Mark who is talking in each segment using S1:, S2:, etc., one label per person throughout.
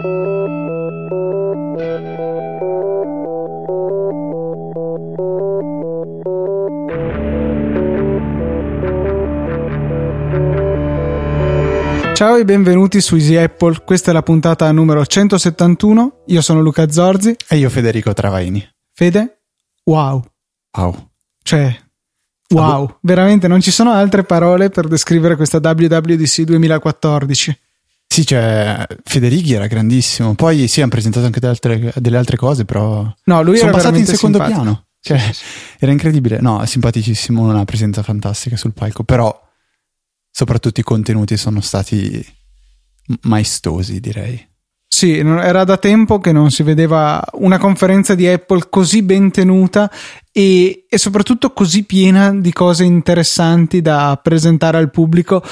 S1: Ciao e benvenuti su Easy Apple, questa è la puntata numero 171, io sono Luca Zorzi
S2: e io Federico Travaini.
S1: Fede? Wow.
S2: Wow.
S1: Cioè, wow, veramente non ci sono altre parole per descrivere questa WWDC 2014.
S2: Sì, cioè, Federighi era grandissimo. Poi sì, hanno presentato anche delle altre, delle altre cose, però.
S1: No, lui
S2: sono
S1: era
S2: passati in secondo
S1: simpatico.
S2: piano. Cioè, era incredibile. No, simpaticissimo, una presenza fantastica sul palco. Però, soprattutto i contenuti sono stati maestosi, direi.
S1: Sì, era da tempo che non si vedeva una conferenza di Apple così ben tenuta e, e, soprattutto così piena di cose interessanti da presentare al pubblico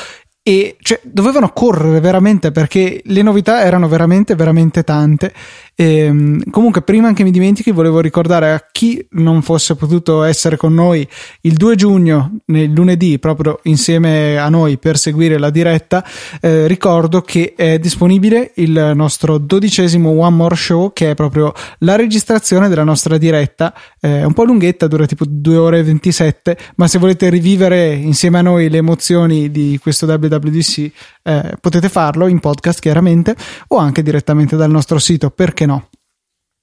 S1: e cioè, dovevano correre veramente perché le novità erano veramente veramente tante e, ehm, comunque prima che mi dimentichi volevo ricordare a chi non fosse potuto essere con noi il 2 giugno nel lunedì proprio insieme a noi per seguire la diretta eh, ricordo che è disponibile il nostro dodicesimo One More Show che è proprio la registrazione della nostra diretta. È un po' lunghetta dura tipo 2 ore e 27 ma se volete rivivere insieme a noi le emozioni di questo WW WWDC eh, potete farlo in podcast chiaramente o anche direttamente dal nostro sito, perché no?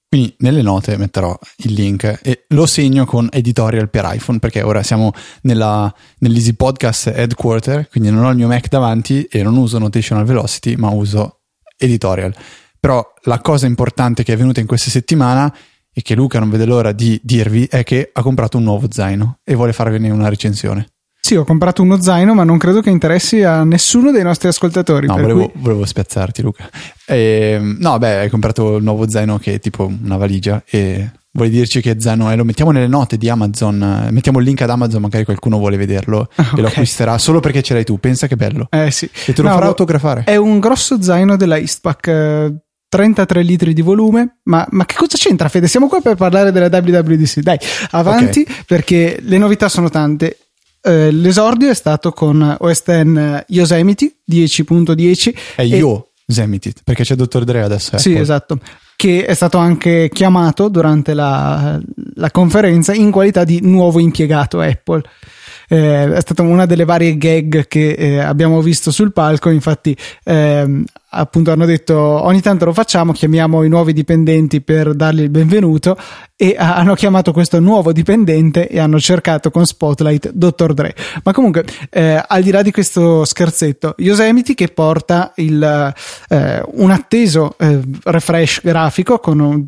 S2: Quindi nelle note metterò il link e lo segno con editorial per iPhone perché ora siamo nella, nell'Easy Podcast Headquarter, quindi non ho il mio Mac davanti e non uso Notational Velocity ma uso editorial. Però la cosa importante che è venuta in questa settimana e che Luca non vede l'ora di dirvi è che ha comprato un nuovo zaino e vuole farvene una recensione.
S1: Sì, ho comprato uno zaino, ma non credo che interessi a nessuno dei nostri ascoltatori.
S2: No, volevo,
S1: cui...
S2: volevo, spiazzarti, Luca. E, ehm, no, beh, hai comprato il nuovo zaino che è tipo una valigia e vuoi dirci che zaino è? Lo mettiamo nelle note di Amazon, mettiamo il link ad Amazon, magari qualcuno vuole vederlo okay. e lo acquisterà solo perché ce l'hai tu. Pensa che bello.
S1: Eh sì.
S2: E te lo no, farà autografare.
S1: È un grosso zaino della Eastpak. 33 litri di volume, ma, ma, che cosa c'entra Fede? Siamo qua per parlare della WWDC, dai, avanti okay. perché le novità sono tante eh, l'esordio è stato con OS X Yosemite 10.10
S2: è e... Yosemite perché c'è Dr. Dre adesso
S1: Apple. sì esatto che è stato anche chiamato durante la, la conferenza in qualità di nuovo impiegato Apple eh, è stata una delle varie gag che eh, abbiamo visto sul palco infatti ehm, appunto hanno detto ogni tanto lo facciamo chiamiamo i nuovi dipendenti per dargli il benvenuto e hanno chiamato questo nuovo dipendente e hanno cercato con Spotlight Dr. Dre ma comunque eh, al di là di questo scherzetto Yosemite che porta il, eh, un atteso eh, refresh grafico con un,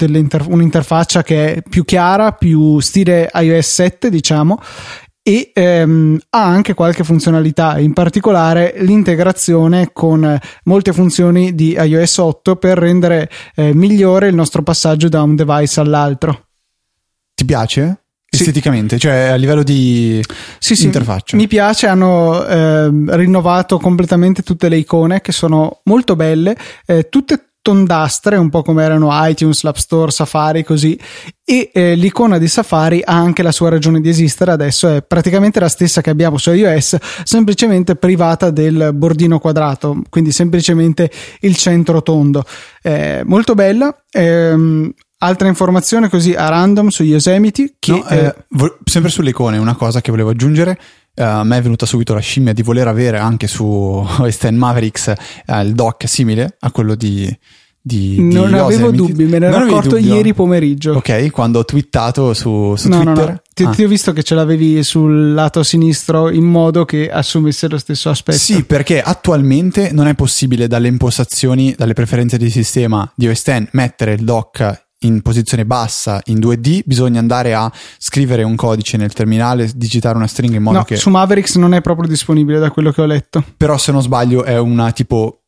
S1: un'interfaccia che è più chiara più stile iOS 7 diciamo e ehm, ha anche qualche funzionalità, in particolare l'integrazione con molte funzioni di iOS 8 per rendere eh, migliore il nostro passaggio da un device all'altro.
S2: Ti piace? Esteticamente, sì. cioè a livello di
S1: sì,
S2: interfaccia.
S1: Mi piace, hanno eh, rinnovato completamente tutte le icone che sono molto belle, eh, tutte tondastre, un po' come erano iTunes, l'App Store, Safari, così. E eh, l'icona di Safari ha anche la sua ragione di esistere, adesso è praticamente la stessa che abbiamo su iOS, semplicemente privata del bordino quadrato, quindi semplicemente il centro tondo. Eh, molto bella. Ehm, altra informazione così a random su Yosemite. Che,
S2: no, eh, vo- sempre sulle icone, una cosa che volevo aggiungere. Uh, a me è venuta subito la scimmia di voler avere anche su X Mavericks uh, il dock simile a quello di, di,
S1: non
S2: di
S1: avevo dubbi, me ne ero accorto ieri pomeriggio.
S2: Ok, quando ho twittato su, su no, Twitter. No, no.
S1: Ti, ah. ti, ho visto che ce l'avevi sul lato sinistro in modo che assumesse lo stesso aspetto.
S2: Sì, perché attualmente non è possibile dalle impostazioni, dalle preferenze di sistema di OS X mettere il dock in posizione bassa in 2D, bisogna andare a scrivere un codice nel terminale, digitare una stringa in modo
S1: no,
S2: che.
S1: Su Mavericks non è proprio disponibile da quello che ho letto.
S2: Però, se non sbaglio, è una tipo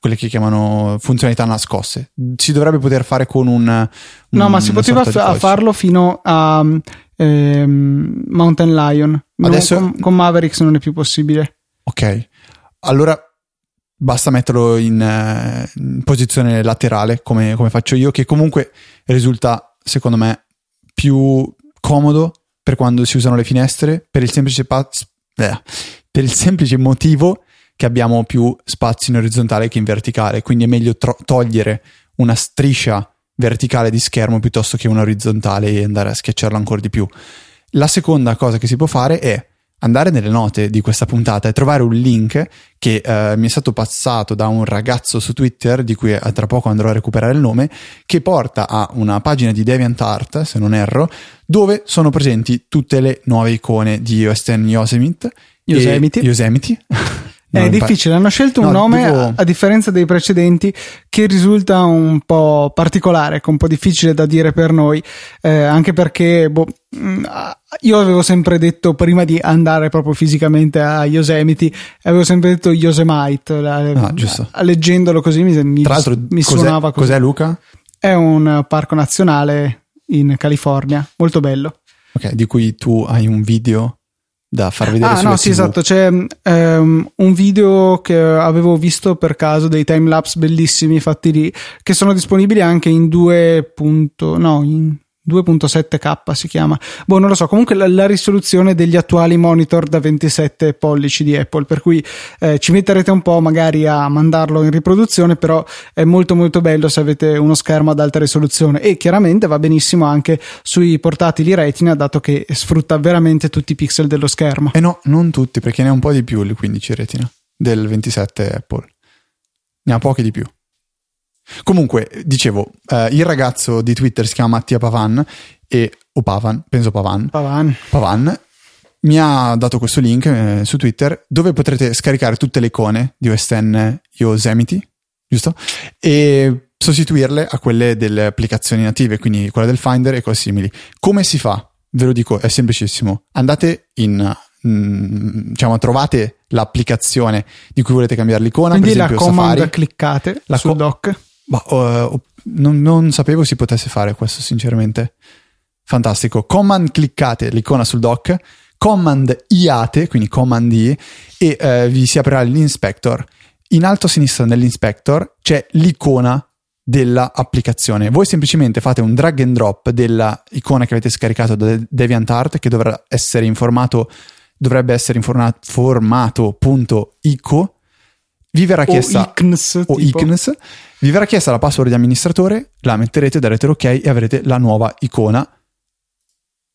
S2: quelle che chiamano funzionalità nascoste. Si dovrebbe poter fare con un. un
S1: no, ma si poteva f- farlo fino a ehm, Mountain Lion. Adesso con, con Mavericks non è più possibile.
S2: Ok. Allora basta metterlo in, eh, in posizione laterale come, come, faccio io che comunque risulta secondo me più comodo per quando si usano le finestre per il semplice, pa- eh, per il semplice motivo che abbiamo più spazio in orizzontale che in verticale, quindi è meglio tro- togliere una striscia verticale di schermo piuttosto che una orizzontale e andare a schiacciarla ancora di più. La seconda cosa che si può fare è andare nelle note di questa puntata e trovare un link che eh, mi è stato passato da un ragazzo su Twitter, di cui eh, tra poco andrò a recuperare il nome, che porta a una pagina di DeviantArt, se non erro, dove sono presenti tutte le nuove icone di iOS 10 Yosemite.
S1: Yosemite.
S2: Yosemite.
S1: No, è difficile, hanno scelto un no, nome devo... a, differenza dei precedenti che risulta un po' particolare, un po' difficile da dire per noi, eh, anche perché boh, mm, io avevo sempre detto prima di andare proprio fisicamente a Yosemite, avevo sempre detto Yosemite, la, ah, la, leggendolo così mi, mi,
S2: Tra l'altro,
S1: mi
S2: cos'è,
S1: suonava così.
S2: Cos'è Luca?
S1: È un parco nazionale in California, molto bello.
S2: Ok, di cui tu hai un video da far vedere
S1: ah no sì
S2: TV.
S1: esatto c'è um, un video che avevo visto per caso dei timelapse bellissimi fatti lì che sono disponibili anche in 2. no in 2.7K si chiama. Boh, non lo so. Comunque la, la, risoluzione degli attuali monitor da 27 pollici di Apple, per cui eh, ci metterete un po' magari a mandarlo in riproduzione, però è molto molto bello se avete uno schermo ad alta risoluzione e chiaramente va benissimo anche sui portatili Retina, dato che sfrutta veramente tutti i pixel dello schermo.
S2: Eh no, non tutti, perché ne ha un po' di più il 15 Retina del 27 Apple. Ne ha pochi di più. Comunque, dicevo, eh, il ragazzo di Twitter si chiama Mattia Pavan e, o Pavan, penso Pavan.
S1: Pavan.
S2: Pavan mi ha dato questo link eh, su Twitter dove potrete scaricare tutte le icone di OS X Yosemite, giusto? E sostituirle a quelle delle applicazioni native, quindi quella del Finder e cose simili. Come si fa? Ve lo dico, è semplicissimo. Andate in mm, diciamo, trovate l'applicazione di cui volete cambiare l'icona.
S1: Quindi
S2: per esempio,
S1: la command
S2: Safari.
S1: cliccate
S2: La
S1: sul
S2: co-
S1: dock.
S2: Ma, uh, non, non, sapevo si potesse fare questo, sinceramente. Fantastico. Command cliccate l'icona sul dock, command iate, quindi command i, e uh, vi si aprirà l'inspector. In alto a sinistra nell'inspector c'è l'icona dell'applicazione. Voi semplicemente fate un drag and drop dell'icona che avete scaricato da DeviantArt che dovrà essere in formato dovrebbe essere in formato .ico vi verrà chiesta
S1: ICNS,
S2: o ICNS, vi verrà chiesta la password di amministratore, la metterete, darete l'ok e avrete la nuova icona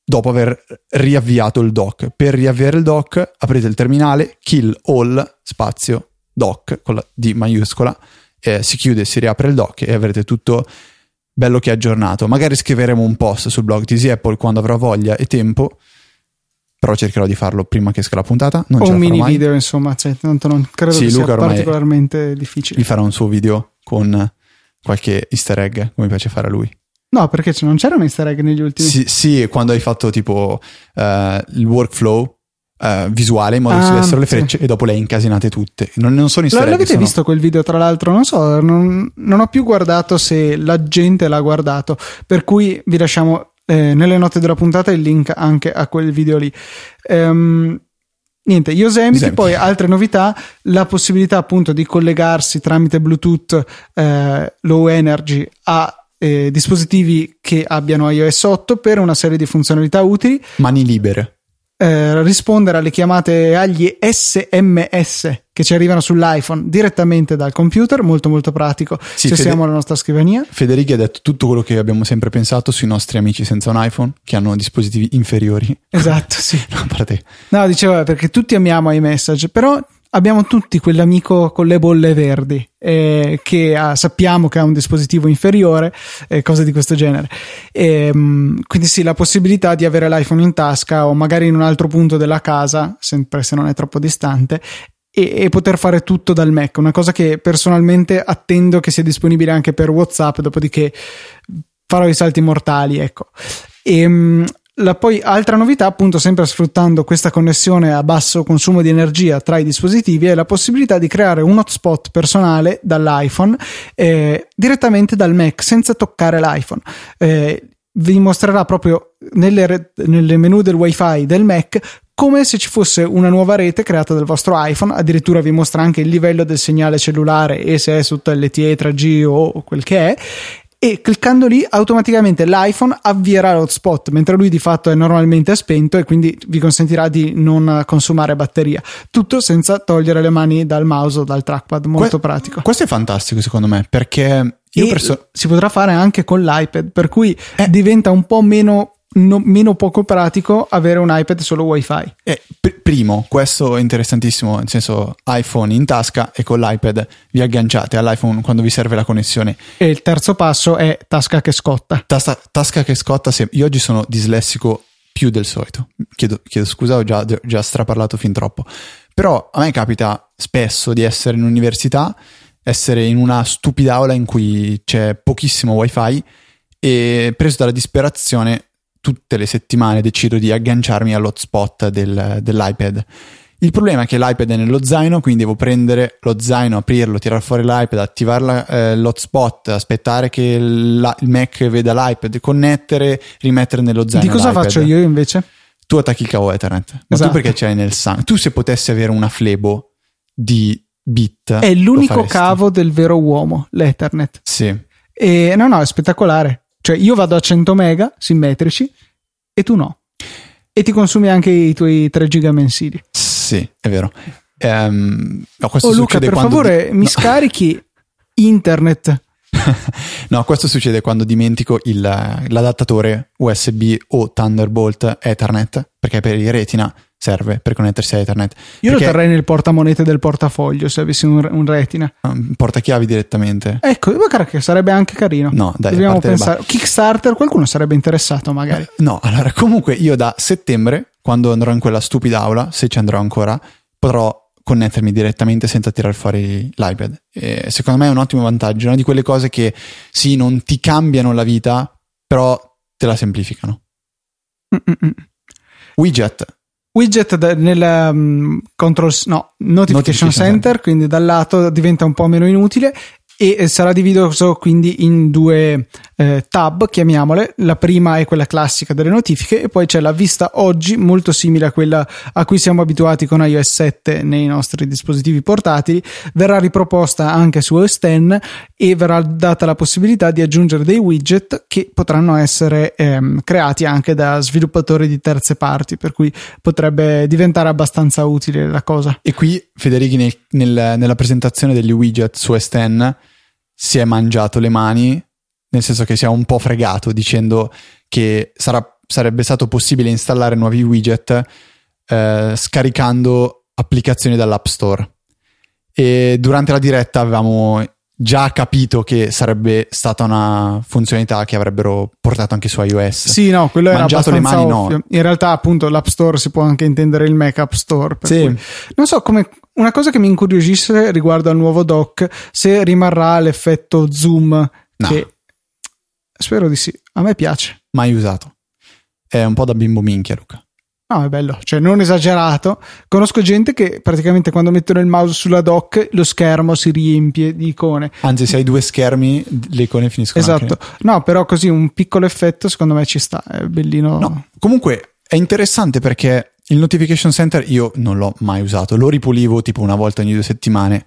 S2: dopo aver riavviato il dock. Per riavviare il dock aprite il terminale, kill all spazio dock con la D maiuscola, eh, si chiude, si riapre il dock e avrete tutto bello che aggiornato. Magari scriveremo un post sul blog di Apple quando avrò voglia e tempo però cercherò di farlo prima che esca la puntata. Non
S1: o
S2: un
S1: mini
S2: mai.
S1: video, insomma, cioè, tanto non credo
S2: sì,
S1: che
S2: Luca
S1: sia particolarmente difficile.
S2: Vi farà un suo video con qualche easter egg, come piace fare a lui.
S1: No, perché non c'era un easter egg negli ultimi.
S2: Sì, sì quando hai fatto tipo uh, il workflow uh, visuale in modo che
S1: Ah,
S2: si vedessero le
S1: sì.
S2: frecce e dopo le hai incasinate tutte. Non, non sono easter egg.
S1: l'avete
S2: sono-
S1: visto quel video, tra l'altro? Non so, non, non ho più guardato se la gente l'ha guardato, per cui vi lasciamo eh, nelle note della puntata il link anche a quel video lì. Ehm, niente, Yosemite,
S2: Yosemite.
S1: poi altre novità, la possibilità appunto di collegarsi tramite Bluetooth eh, low energy a eh, dispositivi che abbiano iOS 8 per una serie di funzionalità utili
S2: Mani libere.
S1: eh, rispondere alle chiamate agli SMS che ci arrivano sull'iPhone direttamente dal computer, molto molto pratico
S2: Sì,
S1: se
S2: Fede-
S1: siamo alla nostra scrivania.
S2: Federica ha detto tutto quello che abbiamo sempre pensato sui nostri amici senza un iPhone che hanno dispositivi inferiori.
S1: Esatto, sì.
S2: No, parte
S1: No, diceva perché tutti amiamo iMessage, però abbiamo tutti quell'amico con le bolle verdi eh, che ha- sappiamo che ha un dispositivo inferiore, e cose di questo genere. Ehm, quindi sì, la possibilità di avere l'iPhone in tasca o magari in un altro punto della casa, sempre se non è troppo distante. E, poter fare tutto dal Mac, una cosa che personalmente attendo che sia disponibile anche per WhatsApp, dopodiché farò i salti mortali, ecco. E, la poi altra novità, appunto, sempre sfruttando questa connessione a basso consumo di energia tra i dispositivi, è la possibilità di creare un hotspot personale dall'iPhone eh, direttamente dal Mac senza toccare l'iPhone. Eh, vi mostrerà proprio nelle, nelle menu del wifi del Mac come se ci fosse una nuova rete creata dal vostro iPhone, addirittura vi mostra anche il livello del segnale cellulare e se è sotto LTE 3G o quel che è e cliccando lì automaticamente l'iPhone avvierà l'hotspot mentre lui di fatto è normalmente spento e quindi vi consentirà di non consumare batteria. Tutto senza togliere le mani dal mouse o dal trackpad, molto que- pratico.
S2: Questo è fantastico secondo me perché io
S1: perso- si potrà fare anche con l'iPad, per cui eh. diventa un po' meno no, meno poco pratico avere un iPad solo wifi.
S2: Eh, pr- primo, questo è interessantissimo, nel senso iPhone in tasca e con l'iPad vi agganciate all'iPhone quando vi serve la connessione.
S1: E il terzo passo è tasca che scotta.
S2: Tasta, tasca che scotta, sì. io oggi sono dislessico più del solito, chiedo, chiedo scusa, ho già, già straparlato fin troppo, però a me capita spesso di essere in università, essere in una stupida aula in cui c'è pochissimo wifi e preso dalla disperazione tutte le settimane decido di agganciarmi all'hotspot del, dell'iPad. Il problema è che l'iPad è nello zaino, quindi devo prendere lo zaino, aprirlo, tirare fuori l'iPad, attivare eh, l'hotspot, aspettare che la, il Mac veda l'iPad, connettere, rimettere nello zaino.
S1: Di cosa
S2: l'iPad.
S1: faccio io invece?
S2: Tu attacchi il cavo Ethernet, ma esatto. tu perché c'hai nel sangue? Tu se potessi avere una flebo di bit.
S1: È l'unico cavo del vero uomo, l'Ethernet.
S2: Sì.
S1: E no, no, è spettacolare. Cioè io vado a 100 mega simmetrici e tu no. E ti consumi anche i tuoi 3 giga mensili.
S2: Sì, è vero. Um, no, questo
S1: oh Luca, per favore, di... mi no. scarichi internet.
S2: no, questo succede quando dimentico il, l'adattatore USB o Thunderbolt Ethernet, perché per il retina serve per connettersi a Ethernet.
S1: Io Perché... lo terrei nel portamonete del portafoglio se avessi un, un retina.
S2: Um, portachiavi direttamente.
S1: Ecco, che sarebbe anche carino.
S2: No, dai,
S1: dobbiamo pensare. Kickstarter, qualcuno sarebbe interessato magari.
S2: No, allora comunque io da settembre, quando andrò in quella stupida aula, se ci andrò ancora, potrò connettermi direttamente senza tirare fuori l'iPad. E secondo me è un ottimo vantaggio, una di quelle cose che sì, non ti cambiano la vita, però te la semplificano. Mm-mm. Widget
S1: widget nel um, control, no, notification, notification center, center, quindi dal lato diventa un po' meno inutile e sarà diviso quindi in due eh, tab, chiamiamole. La prima è quella classica delle notifiche e poi c'è la vista oggi, molto simile a quella a cui siamo abituati con iOS 7 nei nostri dispositivi portatili. Verrà riproposta anche su OS X e verrà data la possibilità di aggiungere dei widget che potranno essere ehm, creati anche da sviluppatori di terze parti, per cui potrebbe diventare abbastanza utile la cosa.
S2: E qui Federici nel, nel, nella presentazione degli widget su OS X si è mangiato le mani, nel senso che si è un po' fregato dicendo che sarà, sarebbe stato possibile installare nuovi widget eh, scaricando applicazioni dall'App Store. E durante la diretta avevamo già capito che sarebbe stata una funzionalità che avrebbero portato anche su iOS.
S1: Sì, no, quello era Mangiato le mani, no. In realtà, appunto, l'App Store si può anche intendere il Mac App Store. sì. Cui, non so come una cosa che mi incuriosisce riguardo al nuovo dock, se rimarrà l'effetto zoom. No. Che spero di sì. A me piace.
S2: Mai usato. È un po' da bimbo minchia, Luca.
S1: No, è bello, cioè non esagerato. Conosco gente che praticamente quando mettono il mouse sulla dock lo schermo si riempie di icone.
S2: Anzi, se hai due schermi, le icone finiscono.
S1: Esatto. Anche. No, però così un piccolo effetto secondo me ci sta, è bellino.
S2: No. Comunque è interessante perché il Notification Center io non l'ho mai usato, lo ripulivo tipo una volta ogni due settimane,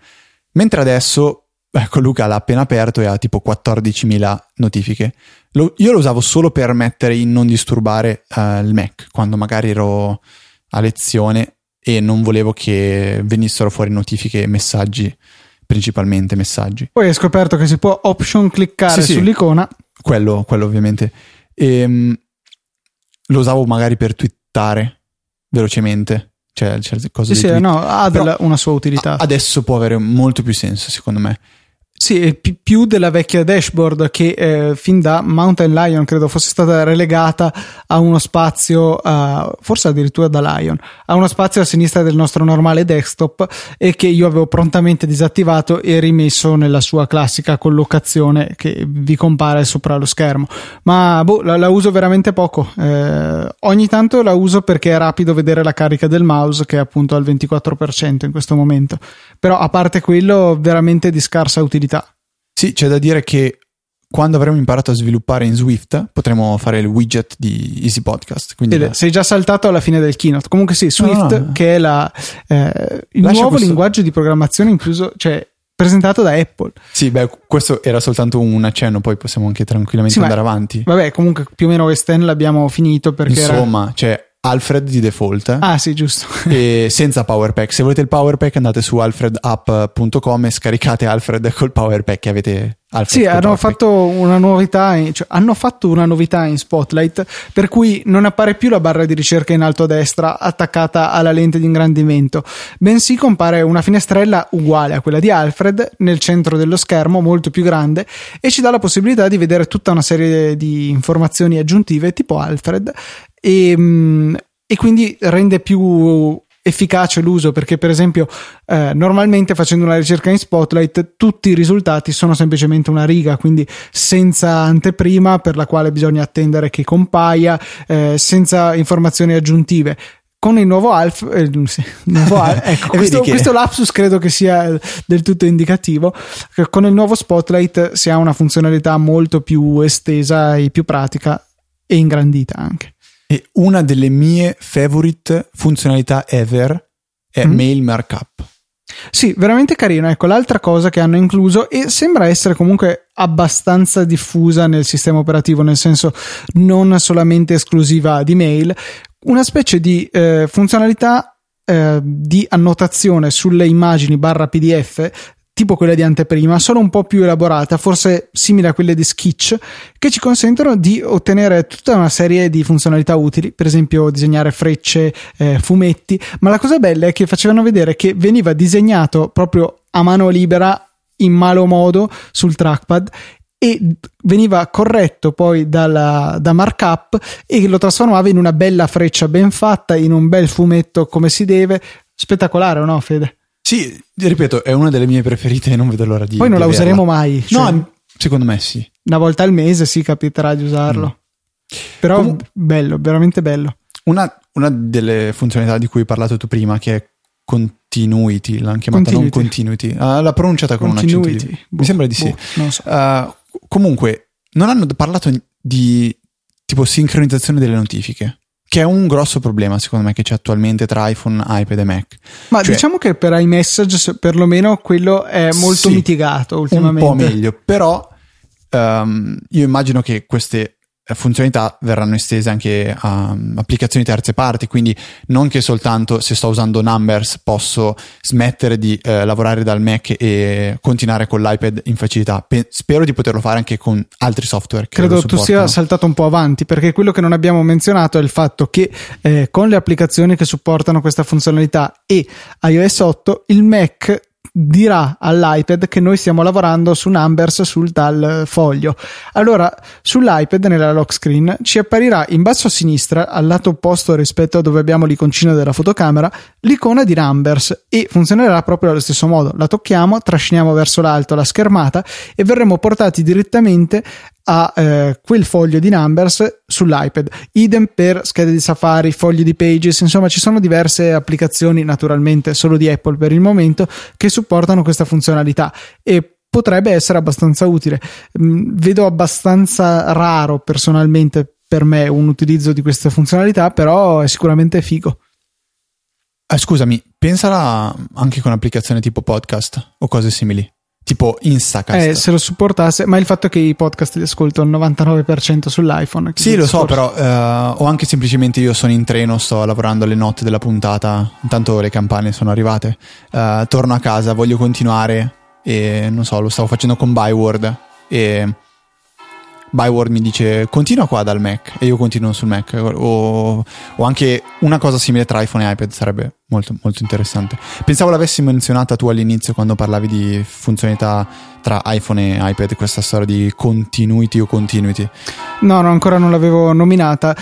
S2: mentre adesso, ecco Luca l'ha appena aperto e ha tipo 14.000 notifiche. Lo, io lo usavo solo per mettere in non disturbare uh, il Mac, quando magari ero a lezione e non volevo che venissero fuori notifiche e messaggi, principalmente messaggi.
S1: Poi hai scoperto che si può option cliccare sì, sull'icona.
S2: Quello, quello ovviamente. E, um, lo usavo magari per twittare velocemente. Cioè, certe cose
S1: sì, sì, no, ha della, una sua utilità.
S2: Adesso può avere molto più senso, secondo me.
S1: Sì, più della vecchia dashboard che eh, fin da Mountain Lion credo fosse stata relegata a uno spazio, uh, forse addirittura da Lion, a uno spazio a sinistra del nostro normale desktop e che io avevo prontamente disattivato e rimesso nella sua classica collocazione che vi compare sopra lo schermo. Ma boh, la, la uso veramente poco. Eh, ogni tanto la uso perché è rapido vedere la carica del mouse che è appunto al 24% in questo momento. Però a parte quello, veramente di scarsa utilità
S2: sì, c'è da dire che quando avremo imparato a sviluppare in Swift potremo fare il widget di Easy Podcast. Quindi
S1: la... Sei già saltato alla fine del keynote. Comunque sì, Swift no, no, no. che è la, eh, il Lascia nuovo questo... linguaggio di programmazione incluso, cioè presentato da Apple.
S2: Sì, beh, questo era soltanto un accenno, poi possiamo anche tranquillamente
S1: Sì, ma-
S2: andare avanti.
S1: Vabbè, comunque più o meno West End l'abbiamo finito perché era...
S2: Insomma, c'è Alfred di default
S1: Ah sì, giusto.
S2: e senza Power Pack. Se volete il Power Pack andate su alfredapp.com e scaricate Alfred col Power Pack e avete Alfred
S1: Sì, hanno fatto una novità, cioè, hanno fatto una novità in Spotlight per cui non appare più la barra di ricerca in alto a destra attaccata alla lente di ingrandimento, bensì compare una finestrella uguale a quella di Alfred nel centro dello schermo, molto più grande, e ci dà la possibilità di vedere tutta una serie di informazioni aggiuntive tipo Alfred e, mm, e quindi rende più efficace l'uso perché per esempio eh, normalmente facendo una ricerca in Spotlight tutti i risultati sono semplicemente una riga quindi senza anteprima per la quale bisogna attendere che compaia eh, senza informazioni aggiuntive con il nuovo Alf, eh, nuovo Al- ecco,
S2: E vedi
S1: questo,
S2: che-
S1: questo lapsus credo che sia del tutto indicativo. Con il nuovo Spotlight si ha una funzionalità molto più estesa e più pratica e ingrandita anche.
S2: E una delle mie favorite funzionalità ever è
S1: Mm.
S2: Mail Markup.
S1: Sì, veramente carino. Ecco, l'altra cosa che hanno incluso e sembra essere comunque abbastanza diffusa nel sistema operativo, nel senso non solamente esclusiva di mail, una specie di eh, funzionalità eh, di annotazione sulle immagini barra PDF tipo quella di anteprima, solo un po' più elaborata, forse simile a quelle di Sketch, che ci consentono di ottenere tutta una serie di funzionalità utili, per esempio disegnare frecce, eh, fumetti, ma la cosa bella è che facevano vedere che veniva disegnato proprio a mano libera in malo modo sul trackpad e veniva corretto poi dalla, da markup e lo trasformava in una bella freccia ben fatta, in un bel fumetto come si deve. Spettacolare, no, Fede?
S2: Sì, ripeto, è una delle mie preferite e non vedo l'ora di
S1: Poi non
S2: di
S1: la
S2: averla.
S1: useremo mai. cioè,
S2: No, secondo me sì.
S1: una volta al mese si capiterà di usarlo. Però
S2: Comu-
S1: bello, veramente bello.
S2: Una, una delle funzionalità di cui hai parlato tu prima, che è continuity, l'hanno chiamata non
S1: Continuity.
S2: continuity, Ah, l'ha pronunciata con un accento.
S1: Continuity.
S2: di-
S1: Boh,
S2: Mi sembra di sì.
S1: boh, non so.
S2: Uh, comunque, non hanno parlato di tipo sincronizzazione delle notifiche, che è un grosso problema secondo me che c'è attualmente tra iPhone, iPad e Mac.
S1: Ma
S2: cioè-
S1: diciamo che per iMessage perlomeno quello è molto
S2: Sì,
S1: mitigato
S2: Un
S1: ultimamente.
S2: po' meglio, però ehm, io immagino che queste funzionalità verranno estese anche a um, applicazioni terze parti, quindi non che soltanto se sto usando Numbers posso smettere di eh, lavorare dal Mac e continuare con l'iPad in facilità. Pe- spero di poterlo fare anche con altri software che
S1: Credo tu sia saltato un po' avanti perché quello che non abbiamo menzionato è il fatto che eh, con le applicazioni che supportano questa funzionalità e iOS 8 il Mac dirà all'iPad che noi stiamo lavorando su Numbers sul tal foglio. Allora, sull'iPad nella lock screen ci apparirà in basso a sinistra, al lato opposto rispetto a dove abbiamo l'iconcina della fotocamera, l'icona di Numbers e funzionerà proprio allo stesso modo. La tocchiamo, trasciniamo verso l'alto la schermata e verremo portati direttamente a eh, quel foglio di Numbers sull'iPad. Idem per schede di Safari, fogli di Pages, insomma ci sono diverse applicazioni, naturalmente solo di Apple per il momento, che supportano questa funzionalità e potrebbe essere abbastanza utile. Mm, vedo abbastanza raro personalmente per me un utilizzo di queste funzionalità, però è sicuramente figo.
S2: Ah, scusami, pensala anche con applicazioni tipo podcast o cose simili, tipo Instacast.
S1: Eh, se lo supportasse, ma il fatto che i podcast li ascolto al 99% sull'iPhone.
S2: Sì, lo so, però, eh, o anche semplicemente io sono in treno, sto lavorando alle notte della puntata, intanto le campane sono arrivate, eh, torno a casa, voglio continuare e non so, lo stavo facendo con Byword e Byword mi dice continua qua dal Mac e io continuo sul Mac o, o anche una cosa simile tra iPhone e iPad sarebbe molto, molto interessante. Pensavo l'avessi menzionata tu all'inizio quando parlavi di funzionalità tra iPhone e iPad, questa storia di continuity o continuity.
S1: No, no, ancora non l'avevo nominata.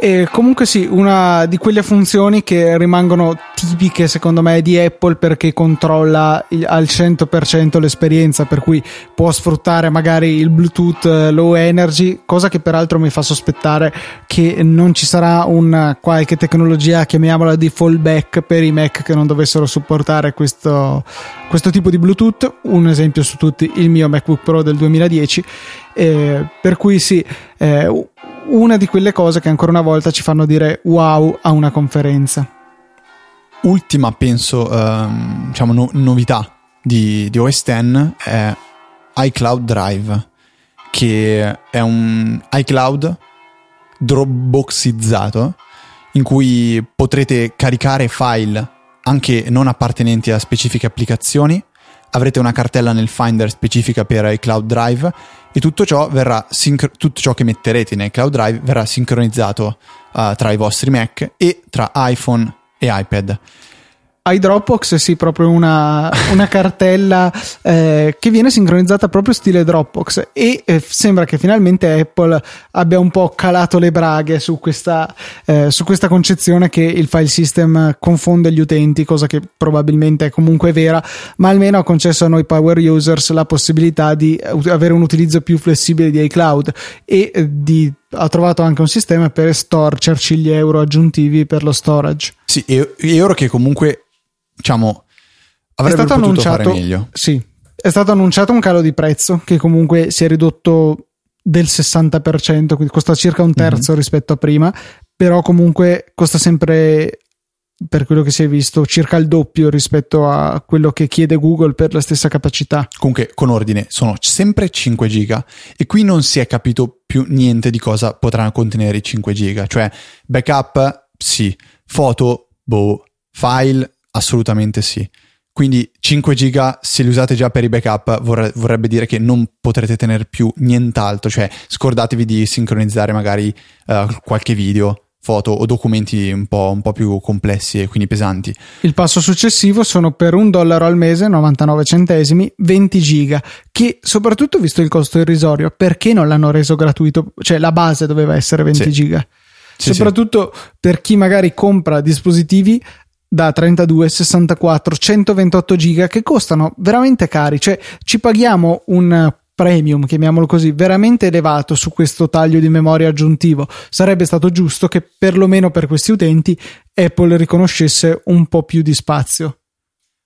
S1: E comunque sì, una di quelle funzioni che rimangono tipiche secondo me di Apple perché controlla il- al 100% l'esperienza, per cui può sfruttare magari il Bluetooth eh, low energy, cosa che peraltro mi fa sospettare che non ci sarà una qualche tecnologia, chiamiamola di fallback per i Mac che non dovessero supportare questo, questo tipo di Bluetooth. Un esempio su tutti, il mio MacBook Pro del 2010. Eh, per cui sì, eh, una di quelle cose che ancora una volta ci fanno dire wow a una conferenza.
S2: ultima, penso, ehm, diciamo, no- novità di, di OS X è iCloud Drive, che è un iCloud Dropboxizzato in cui potrete caricare file anche non appartenenti a specifiche applicazioni. Avrete una cartella nel Finder specifica per iCloud Drive e tutto ciò, sincro- tutto ciò che metterete in iCloud Drive verrà sincronizzato uh, tra i vostri Mac e tra iPhone e iPad
S1: iDropbox sì, proprio una, una cartella eh, che viene sincronizzata proprio stile Dropbox e eh, sembra che finalmente Apple abbia un po' calato le braghe su questa, eh, su questa concezione che il file system confonde gli utenti, cosa che probabilmente è comunque vera, ma almeno ha concesso a noi power users la possibilità di avere un utilizzo più flessibile di iCloud e eh, di ha trovato anche un sistema per storcerci gli euro aggiuntivi per lo storage.
S2: Sì, euro che comunque diciamo, avrebbe potuto annunciato, fare meglio.
S1: Sì, è stato annunciato un calo di prezzo che comunque si è ridotto del 60%, quindi costa circa un terzo mm-hmm. rispetto a prima, però comunque costa sempre per quello che si è visto, circa il doppio rispetto a quello che chiede Google per la stessa capacità.
S2: Comunque, con ordine, sono sempre 5 giga e qui non si è capito più niente di cosa potranno contenere i 5 giga, cioè backup, sì, foto, boh, file, Assolutamente sì. Quindi 5 giga, se li usate già per i backup, vorre- vorrebbe dire che non potrete tenere più nient'altro, cioè scordatevi di sincronizzare magari uh, qualche video, foto o documenti un po', un po', più complessi e quindi pesanti.
S1: Il passo successivo sono per un dollaro al mese, 99 centesimi, 20 giga, che soprattutto visto il costo irrisorio, perché non l'hanno reso gratuito? Cioè la base doveva essere 20 sì. giga. Sì, soprattutto sì. per chi magari compra dispositivi da 32, 64, 128 giga che costano veramente cari, cioè ci paghiamo un premium, chiamiamolo così, veramente elevato su questo taglio di memoria aggiuntivo. Sarebbe stato giusto che perlomeno per questi utenti Apple riconoscesse un po' più di spazio.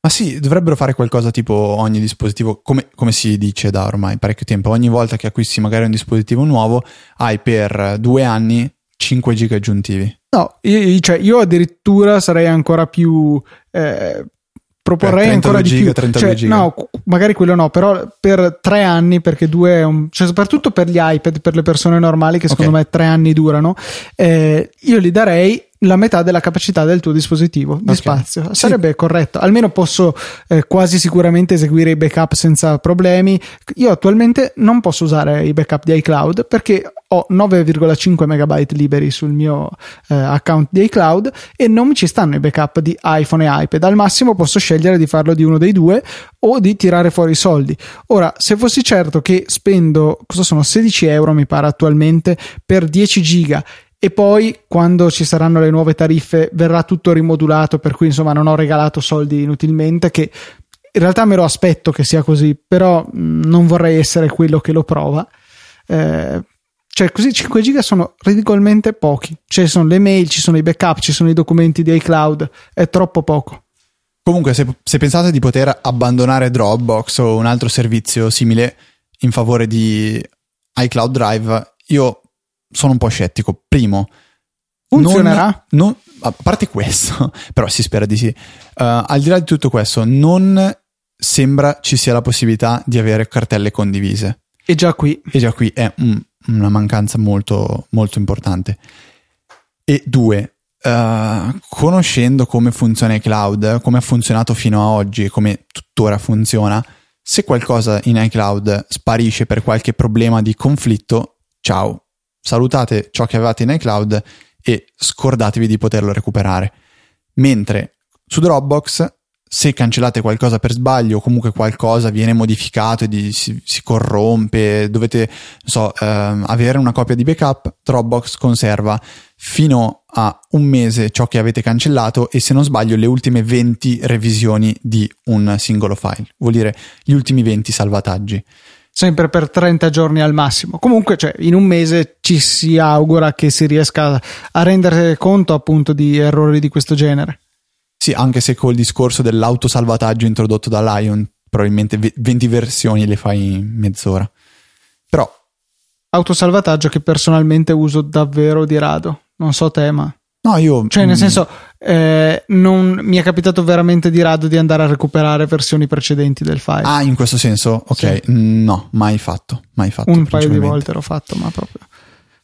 S2: Ma sì, dovrebbero fare qualcosa tipo ogni dispositivo, come, come, si dice da ormai parecchio tempo, ogni volta che acquisti magari un dispositivo nuovo hai per due anni 5 giga aggiuntivi.
S1: No, io, cioè, io addirittura sarei ancora più... Eh, proporrei eh, ancora di giga, più. Cioè, giga. No, magari quello no, però per tre anni, perché due è un... Cioè, soprattutto per gli iPad, per le persone normali, che secondo okay. me tre anni durano, eh, io li darei la metà della capacità del tuo dispositivo di okay. spazio. Sarebbe sì. corretto. Almeno posso eh, quasi sicuramente eseguire i backup senza problemi. Io attualmente non posso usare i backup di iCloud perché ho 9,5 megabyte liberi sul mio eh, account di iCloud e non mi ci stanno i backup di iPhone e iPad. Al massimo posso scegliere di farlo di uno dei due o di tirare fuori i soldi. Ora, se fossi certo che spendo, cosa sono 16 euro mi pare attualmente per 10 giga e poi quando ci saranno le nuove tariffe verrà tutto rimodulato per cui insomma non ho regalato soldi inutilmente che in realtà me lo aspetto che sia così però mm, non vorrei essere quello che lo prova. Eh, cioè così 5 giga sono ridicolmente pochi. Cioè sono le mail ci sono i backup ci sono i documenti di iCloud è troppo poco.
S2: Comunque se, se pensate di poter abbandonare Dropbox o un altro servizio simile in favore di iCloud Drive io sono un po' scettico. Primo,
S1: funzionerà?
S2: Non, non, a parte questo, però si spera di sì. Uh, al di là di tutto questo, non sembra ci sia la possibilità di avere cartelle condivise.
S1: E già qui.
S2: E già qui è un, una mancanza molto, molto importante. E due, uh, conoscendo come funziona iCloud, come ha funzionato fino a oggi e come tuttora funziona, se qualcosa in iCloud sparisce per qualche problema di conflitto, ciao, salutate ciò che avevate in iCloud e scordatevi di poterlo recuperare. Mentre su Dropbox, se cancellate qualcosa per sbaglio o comunque qualcosa viene modificato e di, si, si, corrompe, dovete so, ehm, avere una copia di backup, Dropbox conserva fino a un mese ciò che avete cancellato e se non sbaglio le ultime 20 revisioni di un singolo file, vuol dire gli ultimi 20 salvataggi
S1: sempre per 30 giorni al massimo. Comunque, cioè, in un mese ci si augura che si riesca a rendere conto appunto di errori di questo genere.
S2: Sì, anche se col discorso dell'autosalvataggio introdotto da Lion, probabilmente 20 versioni le fai in mezz'ora. Però
S1: autosalvataggio che personalmente uso davvero di rado. Non so te, ma
S2: No, io.
S1: Cioè, nel mm, senso, eh, non mi è capitato veramente di rado di andare a recuperare versioni precedenti del file.
S2: Ah, in questo senso? Ok,
S1: Sì.
S2: No, mai fatto, mai fatto.
S1: Un paio di volte l'ho fatto, ma proprio.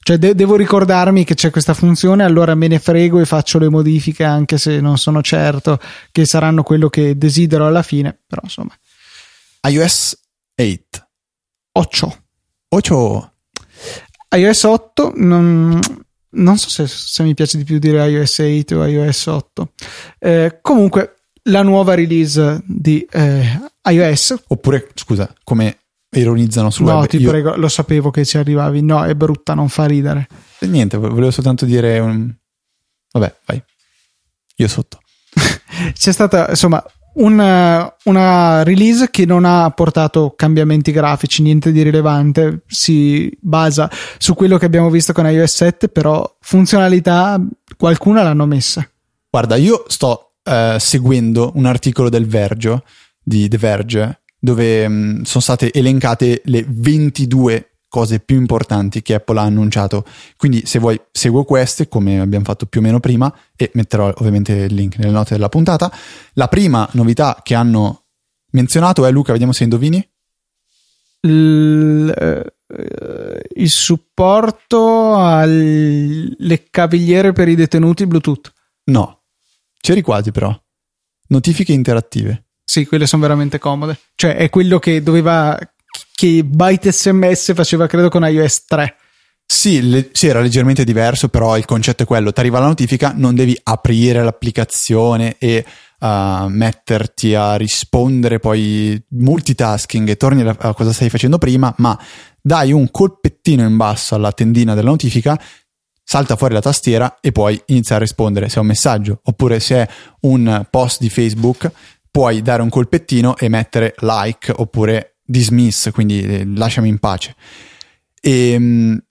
S1: Cioè, de- devo ricordarmi che c'è questa funzione, allora me ne frego e faccio le modifiche anche se non sono certo che saranno quello che desidero alla fine. Però insomma,
S2: iOS 8.
S1: 8.
S2: 8.
S1: iOS 8 non, non so se, se mi piace di più dire iOS 8 o iOS 8. Eh, comunque, la nuova release di eh, iOS.
S2: Oppure, scusa, come ironizzano sul
S1: No,
S2: web.
S1: ti
S2: Io-
S1: prego, lo sapevo che ci arrivavi. No, è brutta, non fa ridere.
S2: Niente, volevo soltanto dire un... Vabbè, vai. Io sotto.
S1: C'è stata insomma una, una release che non ha portato cambiamenti grafici, niente di rilevante. Si basa su quello che abbiamo visto con iOS 7, però funzionalità qualcuna l'hanno messa.
S2: Guarda, io sto eh, seguendo un articolo del Verge, di The Verge, dove mh, sono state elencate le 22 cose più importanti che Apple ha annunciato. Quindi, se vuoi, seguo queste, come abbiamo fatto più o meno prima, e metterò ovviamente il link nelle note della puntata. La prima novità che hanno menzionato è Luca, vediamo se indovini.
S1: Il, eh, il supporto alle cavigliere per i detenuti Bluetooth.
S2: No, c'eri quasi però. Notifiche interattive.
S1: Sì, quelle sono veramente comode. Cioè, è quello che doveva. Che Byte SMS faceva, credo, con iOS 3.
S2: Sì, le- sì, era leggermente diverso, però il concetto è quello: ti arriva la notifica, non devi aprire l'applicazione e uh, metterti a rispondere, poi multitasking e torni a cosa stai facendo prima, ma dai un colpettino in basso alla tendina della notifica, salta fuori la tastiera e puoi iniziare a rispondere se è un messaggio oppure se è un post di Facebook, puoi dare un colpettino e mettere like oppure dismiss, quindi eh, lasciami in pace. E, mh,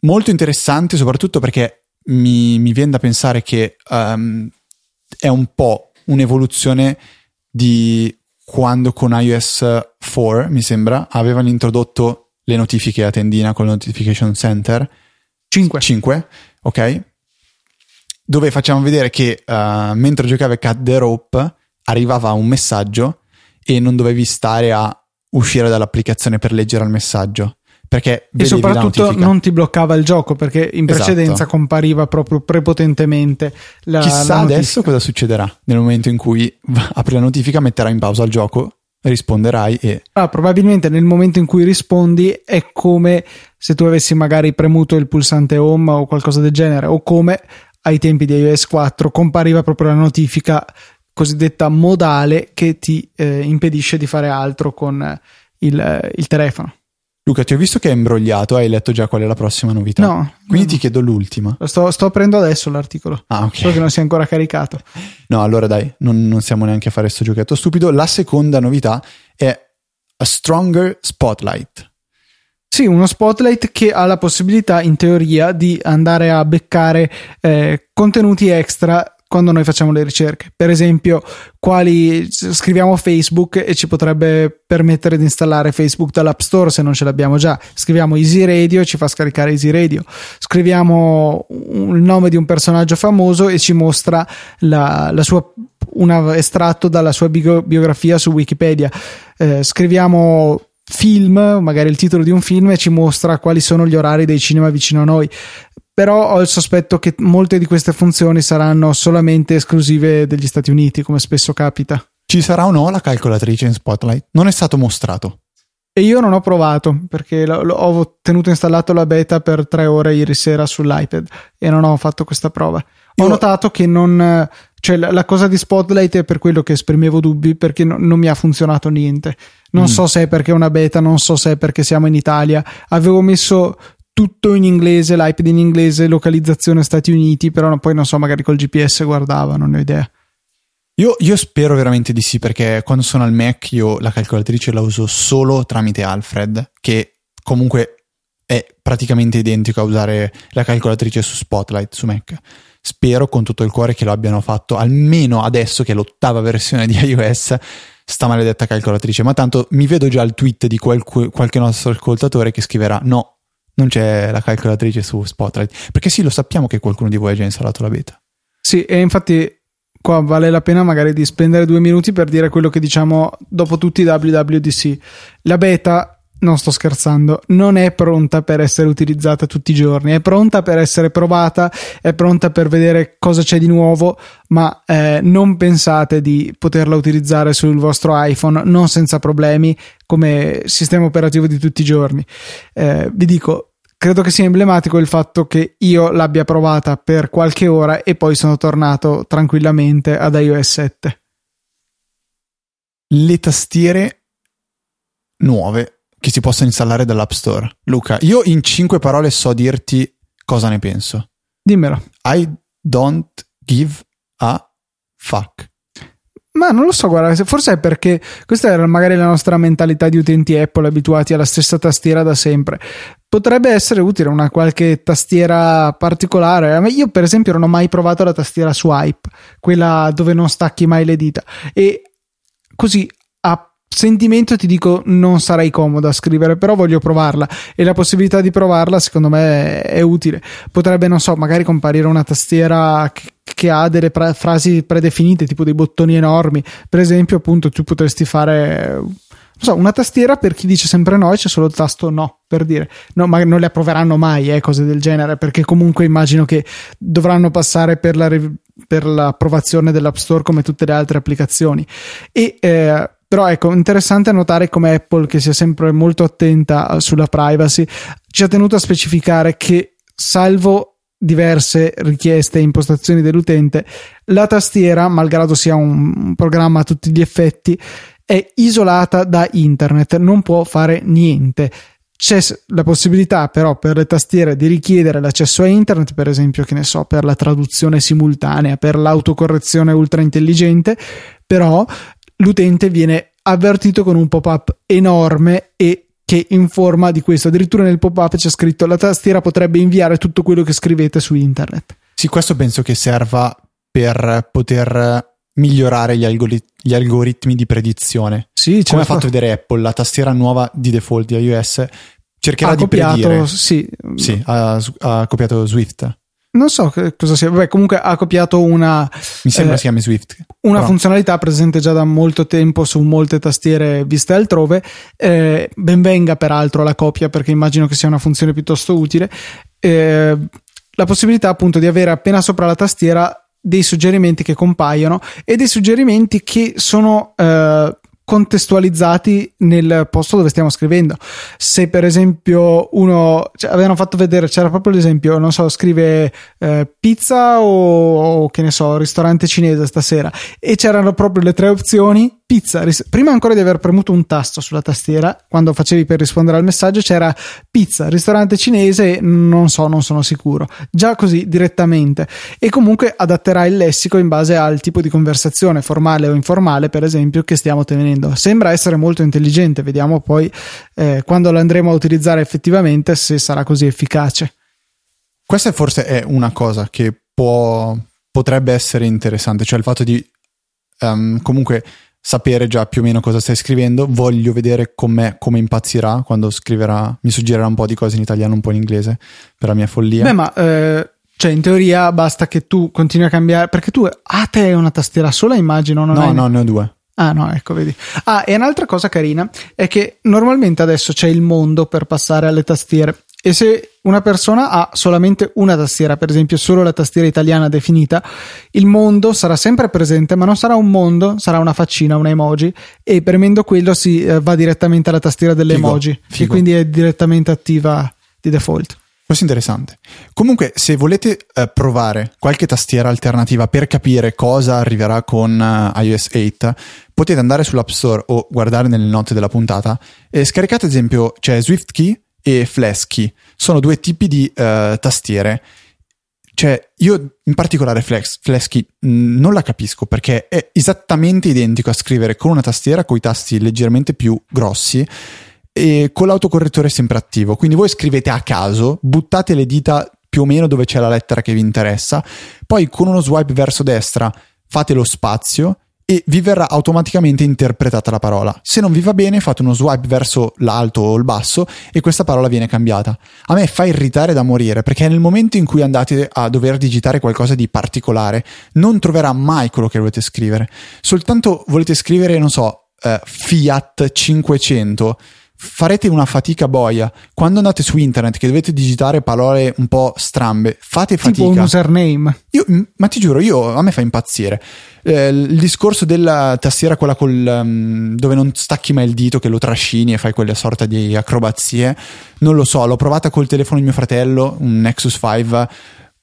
S2: molto interessante soprattutto perché mi, mi viene da pensare che um, è un po' un'evoluzione di quando con iOS 4, mi sembra, avevano introdotto le notifiche a tendina con il Notification Center
S1: 5.
S2: 5, ok? Dove facciamo vedere che uh, mentre giocavi a Cut the Rope arrivava un messaggio e non dovevi stare a uscire dall'applicazione per leggere il messaggio. Perché
S1: E soprattutto non ti bloccava il gioco perché in
S2: Esatto.
S1: precedenza compariva proprio prepotentemente la,
S2: Chissà
S1: la
S2: adesso cosa succederà nel momento in cui apri la notifica, metterai in pausa il gioco, risponderai e
S1: Ah, probabilmente nel momento in cui rispondi è come se tu avessi magari premuto il pulsante home o qualcosa del genere, o come ai tempi di iOS 4 compariva proprio la notifica cosiddetta modale che ti eh, impedisce di fare altro con eh, il, eh, il telefono.
S2: Luca, ti ho visto che hai imbrogliato, hai letto già qual è la prossima novità.
S1: No,
S2: Quindi
S1: no.
S2: ti chiedo l'ultima.
S1: Lo sto, sto aprendo adesso l'articolo,
S2: Ah,
S1: solo che
S2: ok.
S1: non si è ancora caricato.
S2: No, allora dai, non, non siamo neanche a fare questo giochetto stupido. La seconda novità è a stronger spotlight.
S1: Sì, uno spotlight che ha la possibilità, in teoria, di andare a beccare eh, contenuti extra quando noi facciamo le ricerche. Per esempio, quali scriviamo Facebook e ci potrebbe permettere di installare Facebook dall'App Store se non ce l'abbiamo già. Scriviamo Easy Radio e ci fa scaricare Easy Radio. Scriviamo il nome di un personaggio famoso e ci mostra la, la sua un estratto dalla sua bio- biografia su Wikipedia. Eh, scriviamo film, magari il titolo di un film e ci mostra quali sono gli orari dei cinema vicino a noi. Però ho il sospetto che molte di queste funzioni saranno solamente esclusive degli Stati Uniti, come spesso capita.
S2: Ci sarà o no la calcolatrice in spotlight? Non è stato mostrato.
S1: E io non ho provato perché lo- lo- ho tenuto installato la beta per tre ore ieri sera sull'iPad e non ho fatto questa prova. Ho
S2: Io-
S1: notato che non. Cioè, la, la cosa di Spotlight è per quello che esprimevo dubbi perché no- non mi ha funzionato niente. Non
S2: Mm.
S1: so se è perché è una beta, non so se è perché siamo in Italia. Avevo messo tutto in inglese, l'iPad in inglese, localizzazione Stati Uniti, però no- poi non so, magari col GPS guardava, non ne ho idea.
S2: Io, io spero veramente di sì, perché quando sono al Mac io la calcolatrice la uso solo tramite Alfred, che comunque è praticamente identico a usare la calcolatrice su Spotlight su Mac. Spero con tutto il cuore che lo abbiano fatto almeno adesso che è l'ottava versione di iOS, sta maledetta calcolatrice. Ma tanto mi vedo già il tweet di qualcu- qualche nostro ascoltatore che scriverà: No, non c'è la calcolatrice su Spotlight. Perché sì, lo sappiamo che qualcuno di voi ha già installato la beta.
S1: Sì, e infatti qua vale la pena magari di spendere due minuti per dire quello che diciamo dopo tutti i WWDC. La beta non sto scherzando, non è pronta per essere utilizzata tutti i giorni, è pronta per essere provata, è pronta per vedere cosa c'è di nuovo, ma eh, non pensate di poterla utilizzare sul vostro iPhone non senza problemi come sistema operativo di tutti i giorni. Eh, vi dico, credo che sia emblematico il fatto che io l'abbia provata per qualche ora e poi sono tornato tranquillamente ad iOS 7.
S2: Le tastiere nuove che si possono installare dall'App Store. Luca, io in cinque parole so dirti cosa ne penso.
S1: Dimmelo.
S2: I don't give a fuck.
S1: Ma non lo so, guarda, forse è perché questa era magari la nostra mentalità di utenti Apple abituati alla stessa tastiera da sempre. Potrebbe essere utile una qualche tastiera particolare. Io, per esempio, non ho mai provato la tastiera swipe, quella dove non stacchi mai le dita. E così sentimento ti dico non sarei comoda a scrivere, però voglio provarla e la possibilità di provarla secondo me è, utile. Potrebbe, non so, magari comparire una tastiera che, che ha delle pra- frasi predefinite, tipo dei bottoni enormi. Per esempio, appunto, tu potresti fare non so, una tastiera per chi dice sempre no e c'è solo il tasto no, per dire. No, ma non le approveranno mai, eh, cose del genere, perché comunque immagino che dovranno passare per, la, per l'approvazione dell'App Store come tutte le altre applicazioni. E eh, però ecco, interessante notare come Apple, che sia sempre molto attenta sulla privacy, ci ha tenuto a specificare che, salvo diverse richieste e impostazioni dell'utente, la tastiera, malgrado sia un programma a tutti gli effetti, è isolata da internet, non può fare niente. C'è la possibilità però per le tastiere di richiedere l'accesso a internet, per esempio, che ne so, per la traduzione simultanea, per l'autocorrezione ultra intelligente, però l'utente viene avvertito con un pop-up enorme e che informa di questo. Addirittura nel pop-up c'è scritto la tastiera potrebbe inviare tutto quello che scrivete su internet.
S2: Sì, questo penso che serva per poter migliorare gli, algorit- gli algoritmi di predizione.
S1: Sì, certo.
S2: Come ha fatto vedere Apple, la tastiera nuova di default di iOS cercherà
S1: ha
S2: di
S1: copiato,
S2: predire.
S1: Sì,
S2: sì ha, ha copiato Swift.
S1: Non so cosa sia, Beh, comunque ha copiato una.
S2: Mi sembra eh, si chiami Swift.
S1: Una però. funzionalità presente già da molto tempo su molte tastiere viste altrove. Eh, benvenga peraltro la copia perché immagino che sia una funzione piuttosto utile. Eh, la possibilità appunto di avere appena sopra la tastiera dei suggerimenti che compaiono e dei suggerimenti che sono eh, contestualizzati nel posto dove stiamo scrivendo. Se per esempio uno cioè, avevano fatto vedere, c'era proprio l'esempio, non so, scrive eh, pizza o, o, che ne so, ristorante cinese stasera e c'erano proprio le tre opzioni pizza. Ris- prima ancora di aver premuto un tasto sulla tastiera, quando facevi per rispondere al messaggio, c'era pizza, ristorante cinese, non so, non sono sicuro. Già così direttamente. E comunque adatterà il lessico in base al tipo di conversazione, formale o informale, per esempio, che stiamo tenendo. Sembra essere molto intelligente, vediamo poi eh, quando lo andremo a utilizzare effettivamente se sarà così efficace.
S2: Questa forse è una cosa che può, potrebbe essere interessante, cioè il fatto di um, comunque sapere già più o meno cosa stai scrivendo. Voglio vedere come impazzirà quando scriverà. Mi suggerirà un po' di cose in italiano, un po' in inglese per la mia follia.
S1: Beh, ma eh, cioè, in teoria basta che tu continui a cambiare. Perché tu a te hai una tastiera sola, immagino. Non
S2: no,
S1: hai...
S2: no, ne ho due.
S1: Ah no, ecco, vedi. Ah, e un'altra cosa carina è che normalmente adesso c'è il mondo per passare alle tastiere. E se una persona ha solamente una tastiera, per esempio solo la tastiera italiana definita, il mondo sarà sempre presente, ma non sarà un mondo, sarà una faccina, un emoji, e premendo quello si eh, va direttamente alla tastiera delle figo, emoji, figo. che quindi è direttamente attiva di default.
S2: Questo è interessante. Comunque, se volete eh, provare qualche tastiera alternativa per capire cosa arriverà con uh, iOS 8, potete andare sull'App Store o guardare nelle note della puntata e scaricate, ad esempio, c'è SwiftKey e Flesky. Sono due tipi di uh, tastiere. Cioè, io in particolare Flex, Flesky mh, non la capisco perché è esattamente identico a scrivere con una tastiera con i tasti leggermente più grossi e con l'autocorrettore sempre attivo. Quindi voi scrivete a caso, buttate le dita più o meno dove c'è la lettera che vi interessa, poi con uno swipe verso destra fate lo spazio e vi verrà automaticamente interpretata la parola. Se non vi va bene, fate uno swipe verso l'alto o il basso e questa parola viene cambiata. A me fa irritare da morire perché nel momento in cui andate a dover digitare qualcosa di particolare, non troverà mai quello che volete scrivere. Soltanto volete scrivere, non so, eh, Fiat 500 farete una fatica boia. Quando andate su internet che dovete digitare parole un po' strambe, fate fatica.
S1: Tipo un username.
S2: Io, ma ti giuro, io, a me fa impazzire. Eh, il discorso della tastiera, quella col, um, dove non stacchi mai il dito, che lo trascini e fai quelle sorta di acrobazie, non lo so, l'ho provata col telefono di mio fratello, un Nexus 5,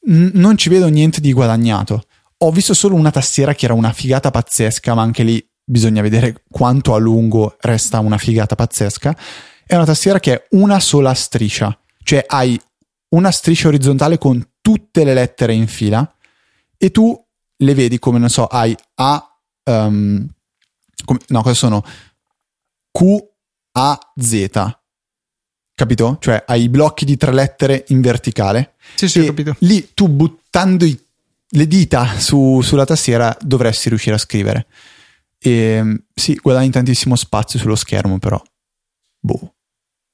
S2: n- non ci vedo niente di guadagnato. Ho visto solo una tastiera che era una figata pazzesca, ma anche lì bisogna vedere quanto a lungo resta una figata pazzesca. È una tastiera che è una sola striscia, cioè hai una striscia orizzontale con tutte le lettere in fila e tu le vedi come, non so, hai A, um, come, no, cosa sono? Q, A, Z. Capito? Cioè hai i blocchi di tre lettere in verticale.
S1: Sì, sì, ho capito.
S2: Lì tu buttando i, le dita su, sulla tastiera dovresti riuscire a scrivere. E sì, guadagni tantissimo spazio sullo schermo, però. Boh.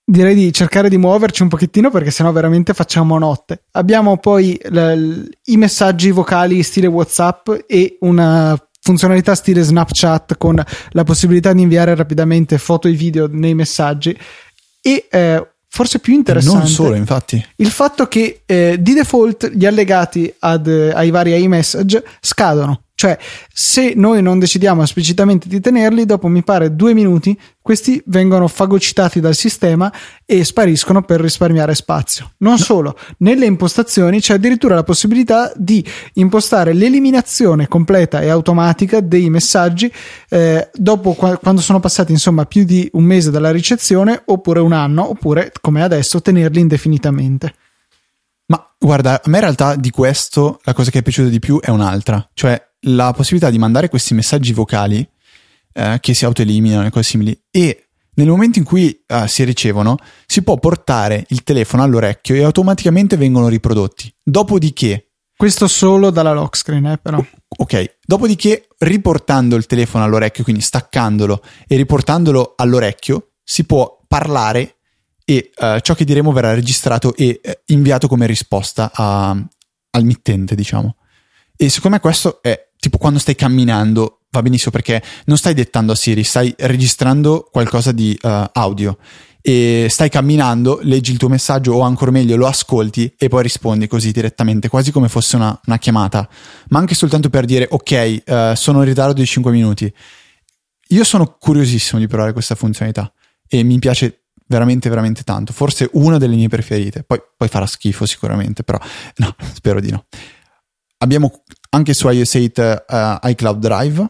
S1: Direi di cercare di muoverci un pochettino perché sennò veramente facciamo notte. Abbiamo poi l- i messaggi vocali stile WhatsApp e una funzionalità stile Snapchat con la possibilità di inviare rapidamente foto e video nei messaggi e eh, forse più interessante
S2: non solo infatti
S1: il fatto che eh, di default gli allegati ad, ai vari iMessage scadono cioè, se noi non decidiamo esplicitamente di tenerli, dopo mi pare due minuti, questi vengono fagocitati dal sistema e spariscono per risparmiare spazio. Non no. solo, nelle impostazioni c'è addirittura la possibilità di impostare l'eliminazione completa e automatica dei messaggi eh, dopo quando sono passati insomma più di un mese dalla ricezione, oppure un anno, oppure come adesso tenerli indefinitamente.
S2: Ma guarda, a me in realtà di questo la cosa che è piaciuta di più è un'altra, cioè la possibilità di mandare questi messaggi vocali eh, che si autoeliminano e cose simili e nel momento in cui uh, si ricevono si può portare il telefono all'orecchio e automaticamente vengono riprodotti. Dopodiché
S1: questo solo dalla lock screen, eh, però.
S2: Ok, dopodiché riportando il telefono all'orecchio, quindi staccandolo e riportandolo all'orecchio, si può parlare e uh, ciò che diremo verrà registrato e uh, inviato come risposta a, al mittente, diciamo. E secondo me questo è tipo quando stai camminando va benissimo perché non stai dettando a Siri, stai registrando qualcosa di uh, audio e stai camminando, leggi il tuo messaggio o ancora meglio lo ascolti e poi rispondi così direttamente, quasi come fosse una, una chiamata, ma anche soltanto per dire ok, uh, sono in ritardo di 5 minuti. Io sono curiosissimo di provare questa funzionalità e mi piace veramente veramente tanto, forse una delle mie preferite, poi, poi farà schifo sicuramente, però no, spero di no. Abbiamo anche su iOS 8 uh, eh, iCloud Drive.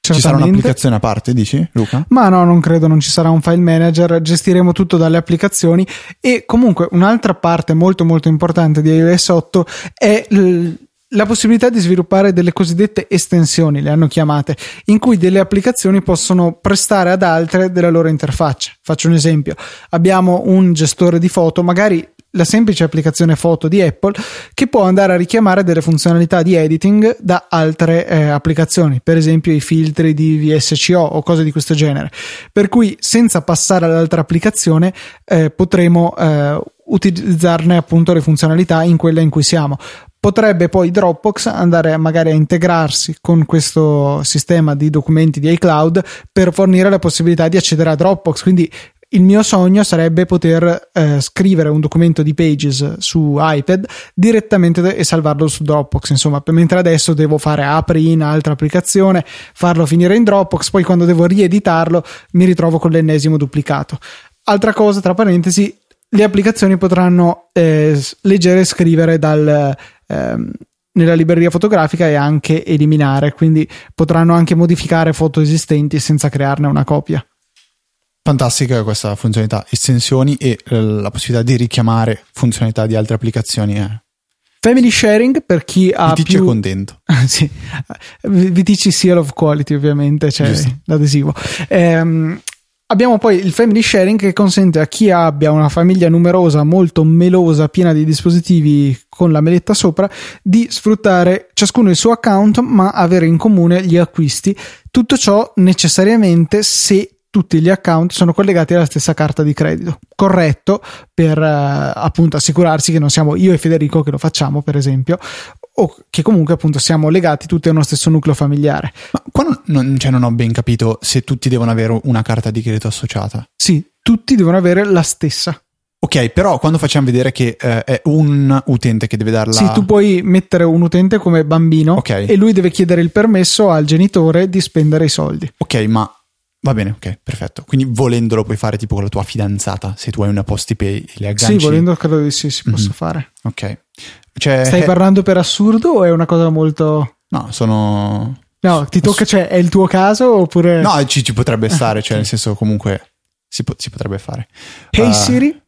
S2: Ci sarà un'applicazione a parte, dici Luca?
S1: Ma no, non credo, non ci sarà un file manager, gestiremo tutto dalle applicazioni e comunque un'altra parte molto molto importante di iOS 8 è l- la possibilità di sviluppare delle cosiddette estensioni, le hanno chiamate, in cui delle applicazioni possono prestare ad altre della loro interfaccia. Faccio un esempio: abbiamo un gestore di foto, magari la semplice applicazione foto di Apple che può andare a richiamare delle funzionalità di editing da altre eh, applicazioni, per esempio i filtri di VSCO o cose di questo genere. Per cui senza passare all'altra applicazione eh, potremo eh, utilizzarne appunto le funzionalità in quella in cui siamo. Potrebbe poi Dropbox andare magari a integrarsi con questo sistema di documenti di iCloud per fornire la possibilità di accedere a Dropbox, quindi il mio sogno sarebbe poter eh, scrivere un documento di Pages su iPad direttamente e salvarlo su Dropbox. Insomma, mentre adesso devo fare apri in altra applicazione, farlo finire in Dropbox, poi quando devo rieditarlo mi ritrovo con l'ennesimo duplicato. Altra cosa, tra parentesi, le applicazioni potranno eh, leggere e scrivere dal, ehm, nella libreria fotografica e anche eliminare, quindi potranno anche modificare foto esistenti senza crearne una copia.
S2: Fantastica questa funzionalità, estensioni e eh, la possibilità di richiamare funzionalità di altre applicazioni. Eh.
S1: Family sharing per chi ha
S2: VTC
S1: più...
S2: è contento.
S1: sì. VTC Seal of Quality ovviamente, cioè l'adesivo. Ehm, Abbiamo poi il family sharing che consente a chi abbia una famiglia numerosa, molto melosa, piena di dispositivi con la meletta sopra, di sfruttare ciascuno il suo account ma avere in comune gli acquisti. Tutto ciò necessariamente se tutti gli account sono collegati alla stessa carta di credito. Corretto per eh, appunto assicurarsi che non siamo io e Federico che lo facciamo, per esempio, o che comunque appunto siamo legati tutti a uno stesso nucleo familiare.
S2: Ma qua non, non, cioè non ho ben capito se tutti devono avere una carta di credito associata.
S1: Sì, tutti devono avere la stessa.
S2: Ok, però quando facciamo vedere che eh, è un utente che deve darla.
S1: Sì, tu puoi mettere un utente come bambino
S2: Ok.
S1: e lui deve chiedere il permesso al genitore di spendere i soldi.
S2: Ok, ma va bene, ok, perfetto. Quindi volendolo puoi fare tipo con la tua fidanzata, se tu hai una postipay e le agganci.
S1: Sì, volendo credo di sì, si possa
S2: Mhm.
S1: fare.
S2: Ok. Cioè,
S1: Stai
S2: eh,
S1: parlando per assurdo o è una cosa molto...
S2: No, sono...
S1: No, ti tocca, cioè, è il tuo caso oppure...
S2: No, ci, ci potrebbe stare, cioè nel senso comunque si, po- si potrebbe fare.
S1: Hey
S2: Uh,
S1: Siri?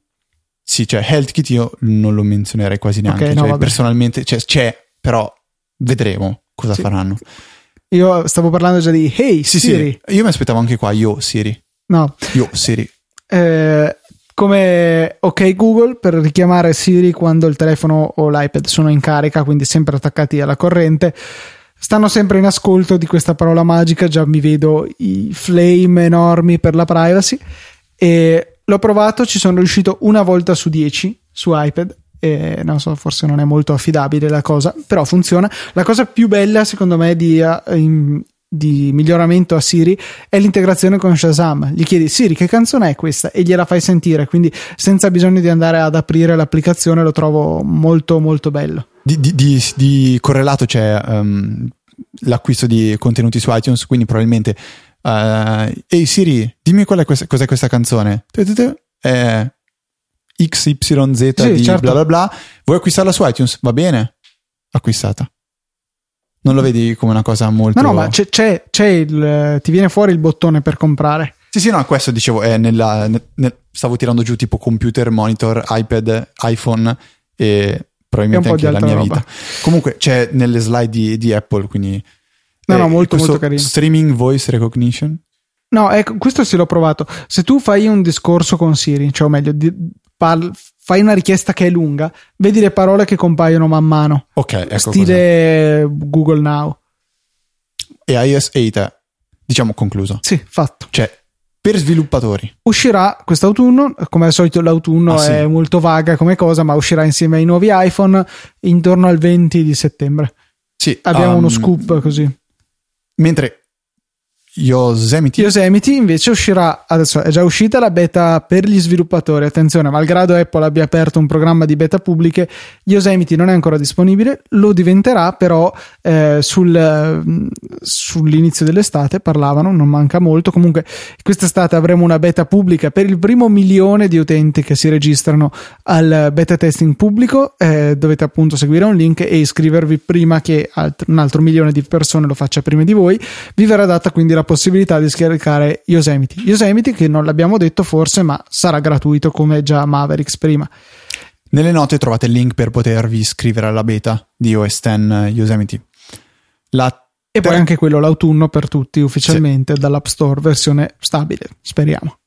S2: Sì, cioè Health Kit io non lo menzionerei quasi neanche.
S1: Ok, no,
S2: cioè, personalmente cioè, c'è, però vedremo cosa
S1: Sì.
S2: faranno.
S1: Io stavo parlando già di Hey
S2: Sì,
S1: Siri.
S2: sì, io mi aspettavo anche qua, io Siri.
S1: No,
S2: Io Siri.
S1: eh, come ok Google per richiamare Siri quando il telefono o l'iPad sono in carica, quindi sempre attaccati alla corrente. Stanno sempre in ascolto di questa parola magica, già mi vedo i flame enormi per la privacy e l'ho provato, ci sono riuscito una volta su 10 su iPad e non so, forse non è molto affidabile la cosa, però funziona. La cosa più bella secondo me di, eh, di miglioramento a Siri è l'integrazione con Shazam. Gli chiedi Siri che canzone è questa e gliela fai sentire, quindi senza bisogno di andare ad aprire l'applicazione lo trovo molto molto bello.
S2: Di, di- di- di correlato c'è ehm, l'acquisto di contenuti su iTunes, quindi probabilmente eh, Ehi Siri, dimmi qual è questa, cos'è questa canzone. È XYZ
S1: Sì,
S2: di
S1: certo.
S2: bla bla bla. Vuoi acquistarla su iTunes? Va bene. Acquistata. Non lo vedi come una cosa molto...
S1: No, no, ma c'è, c'è, c'è il, ti viene fuori il bottone per comprare.
S2: Sì, sì, no, questo dicevo, è nella, nel- stavo tirando giù tipo computer, monitor, iPad, iPhone e probabilmente anche la mia
S1: altra
S2: vita. Comunque c'è nelle slide di, di Apple, quindi...
S1: No, no, molto,
S2: questo
S1: molto carino.
S2: Streaming voice recognition.
S1: No, ecco, questo sì l'ho provato. Se tu fai un discorso con Siri, cioè o meglio, di- parl- fai una richiesta che è lunga, vedi le parole che compaiono man mano.
S2: Ok, ecco
S1: stile Google Now.
S2: E iOS 8 è, diciamo, concluso.
S1: Sì, fatto.
S2: Cioè, per sviluppatori.
S1: Uscirà quest'autunno, come al solito l'autunno
S2: Ah, sì.
S1: è molto vaga come cosa, ma uscirà insieme ai nuovi iPhone intorno al 20 di settembre.
S2: Sì,
S1: Abbiamo
S2: um,
S1: uno scoop così.
S2: Mentre Yosemite...
S1: Yosemite invece uscirà, adesso è già uscita la beta per gli sviluppatori, attenzione, malgrado Apple abbia aperto un programma di beta pubbliche, Yosemite non è ancora disponibile, lo diventerà però eh, sul, sull'inizio dell'estate, parlavano, non manca molto, comunque quest'estate avremo una beta pubblica per il primo milione di utenti che si registrano al beta testing pubblico, eh, dovete appunto seguire un link e iscrivervi prima che alt- un altro milione di persone lo faccia prima di voi, vi verrà data quindi la possibilità di scaricare Yosemite. Yosemite che non l'abbiamo detto forse, ma sarà gratuito come già Mavericks prima.
S2: Nelle note trovate il link per potervi iscrivere alla beta di OS X Yosemite. La
S1: E poi anche quello l'autunno per tutti ufficialmente dall'App Store, versione stabile, speriamo.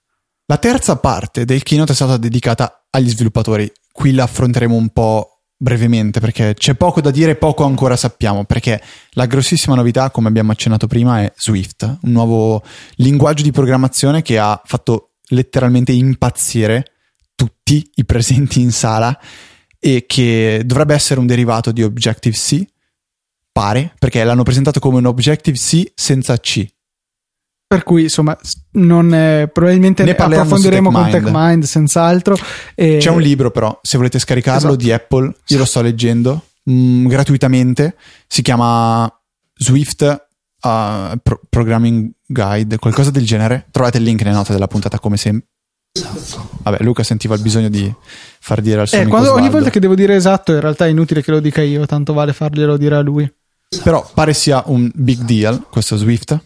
S2: La terza parte del keynote è stata dedicata agli sviluppatori. Qui la affronteremo un po' brevemente perché c'è poco da dire, poco ancora sappiamo. Perché la grossissima novità, come abbiamo accennato prima, è Swift, un nuovo linguaggio di programmazione che ha fatto letteralmente impazzire tutti i presenti in sala e che dovrebbe essere un derivato di Objective-C. Pare, perché l'hanno presentato come un Objective-C senza C.
S1: Per cui insomma, eh, probabilmente
S2: Ne
S1: approfondiremo con
S2: TechMind.
S1: Senz'altro. E-
S2: C'è un libro però, se volete scaricarlo,
S1: Esatto.
S2: di Apple, io lo sto leggendo mm, gratuitamente, si chiama Swift uh, Pro- Programming Guide, qualcosa del genere. Trovate il link nelle note della puntata come sempre. Vabbè, Luca sentiva il bisogno di far dire al suo
S1: Eh, quando, ogni volta che devo dire esatto, in realtà è inutile che lo dica io, tanto vale farglielo dire a lui.
S2: Però pare sia un big deal questo Swift.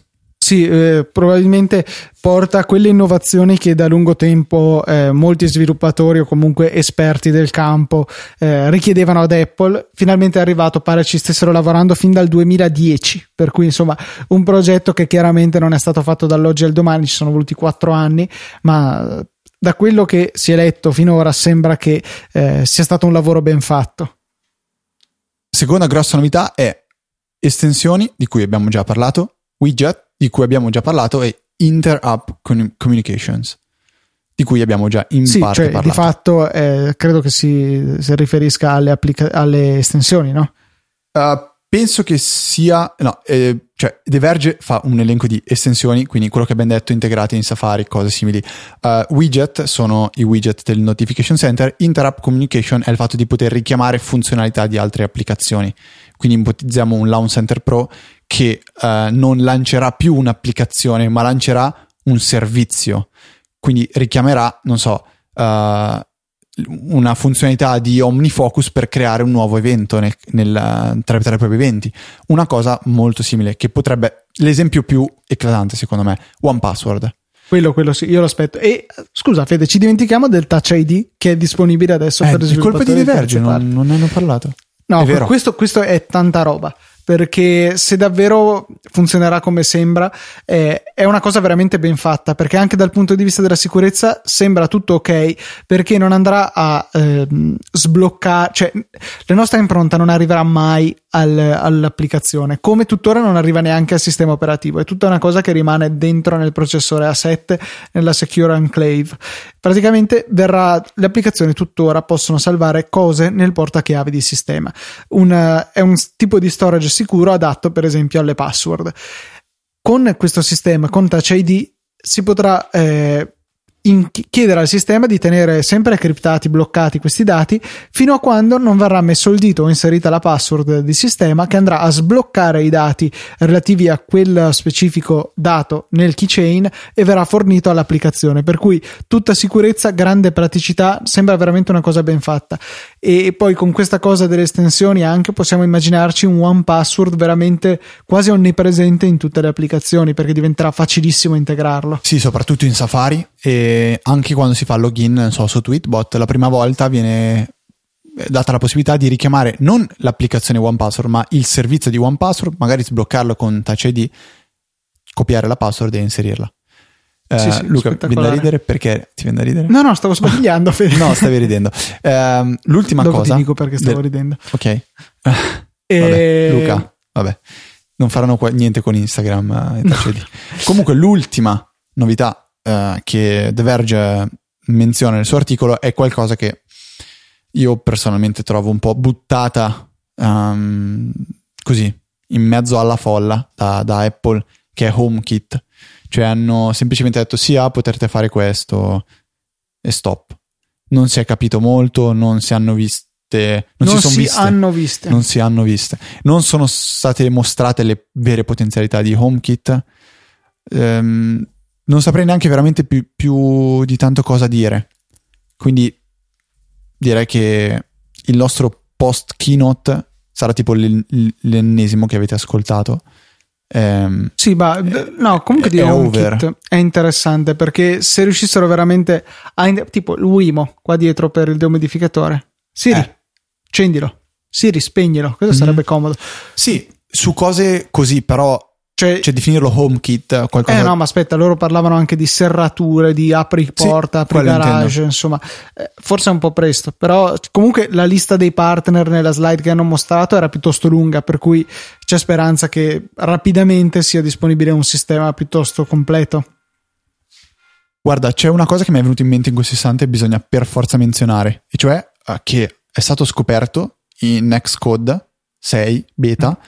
S1: Sì, eh, probabilmente porta a quelle innovazioni che da lungo tempo eh, molti sviluppatori o comunque esperti del campo eh, richiedevano ad Apple. Finalmente è arrivato, pare ci stessero lavorando fin dal 2010, per cui insomma un progetto che chiaramente non è stato fatto dall'oggi al domani, ci sono voluti quattro anni, ma da quello che si è letto finora sembra che eh, sia stato un lavoro ben fatto.
S2: Seconda grossa novità è estensioni di cui abbiamo già parlato, widget di cui abbiamo già parlato e inter-app communications di cui abbiamo già in
S1: sì,
S2: parte
S1: cioè,
S2: parlato.
S1: Di fatto eh, credo che si, si riferisca alle, applica- alle estensioni, no?
S2: Uh, penso che sia no, eh, cioè Diverge fa un elenco di estensioni quindi quello che abbiamo detto integrate in Safari cose simili uh, widget sono i widget del notification center Interapp communication è il fatto di poter richiamare funzionalità di altre applicazioni quindi ipotizziamo un Launch Center Pro che uh, non lancerà più un'applicazione ma lancerà un servizio quindi richiamerà non so uh, una funzionalità di OmniFocus per creare un nuovo evento nel, nel, tra, tra i propri eventi. Una cosa molto simile, che potrebbe, l'esempio più eclatante secondo me, One Password.
S1: Quello, quello sì, io lo aspetto. E scusa, Fede, ci dimentichiamo del Touch ID che è disponibile adesso
S2: eh,
S1: per
S2: il colpo di Diverge, non, non ne hanno parlato.
S1: No, questo, questo, è tanta roba perché se davvero funzionerà come sembra eh, è una cosa veramente ben fatta perché anche dal punto di vista della sicurezza sembra tutto ok perché non andrà a eh, sbloccare cioè la nostra impronta non arriverà mai al, all'applicazione come tuttora non arriva neanche al sistema operativo. È tutta una cosa che rimane dentro nel processore A7 nella Secure Enclave. Praticamente verrà le applicazioni tuttora possono salvare cose nel portachiavi di sistema. Un, è un tipo di storage sicuro adatto per esempio alle password. Con questo sistema, con Touch ID, si potrà eh, in, chiedere al sistema di tenere sempre criptati, bloccati questi dati fino a quando non verrà messo il dito o inserita la password di sistema che andrà a sbloccare i dati relativi a quel specifico dato nel keychain e verrà fornito all'applicazione. Per cui tutta sicurezza, grande praticità, sembra veramente una cosa ben fatta. E poi con questa cosa delle estensioni anche possiamo immaginarci un one password veramente quasi onnipresente in tutte le applicazioni perché diventerà facilissimo integrarlo.
S2: Sì, soprattutto in Safari e anche quando si fa login so, su Tweetbot la prima volta viene data la possibilità di richiamare non l'applicazione OnePassword ma il servizio di OnePassword magari sbloccarlo con Touch ID copiare la password e inserirla. Uh, sì, sì, Luca viene da ridere? Perché? Ti viene da ridere?
S1: no no stavo sbagliando
S2: no stavi ridendo. Uh, l'ultima
S1: Dopo
S2: cosa
S1: ti dico perché stavo del... ridendo?
S2: Ok. E... vabbè, Luca vabbè. Non faranno niente con Instagram eh, no. comunque l'ultima novità uh, che The Verge menziona nel suo articolo è qualcosa che io personalmente trovo un po' buttata um, così in mezzo alla folla da, da, Apple che è HomeKit. Cioè hanno semplicemente detto sì ah potrete fare questo e stop. Non si è capito molto non si hanno viste non,
S1: non
S2: si,
S1: si
S2: viste,
S1: hanno viste.
S2: Non si hanno viste. Non sono state mostrate le vere potenzialità di HomeKit. Um, non saprei neanche veramente più, più di tanto cosa dire. Quindi direi che il nostro post keynote sarà tipo l'ennesimo che avete ascoltato.
S1: Eh, sì, ma no, comunque di HomeKit è interessante perché se riuscissero veramente a tipo il Wimo qua dietro per il dehumidificatore. Siri, eh. accendilo. Siri, spegnilo. Questo mm sarebbe comodo.
S2: Sì, su cose così, però cioè, cioè, definirlo HomeKit qualcosa
S1: eh no ma aspetta loro parlavano anche di serrature di apri porta sì, apri garage intendo. insomma eh, forse è un po' presto però comunque la lista dei partner nella slide che hanno mostrato era piuttosto lunga per cui c'è speranza che rapidamente sia disponibile un sistema piuttosto completo
S2: guarda c'è una cosa che mi è venuta in mente in questo istante e bisogna per forza menzionare e cioè uh, che è stato scoperto in Xcode 6 beta mm.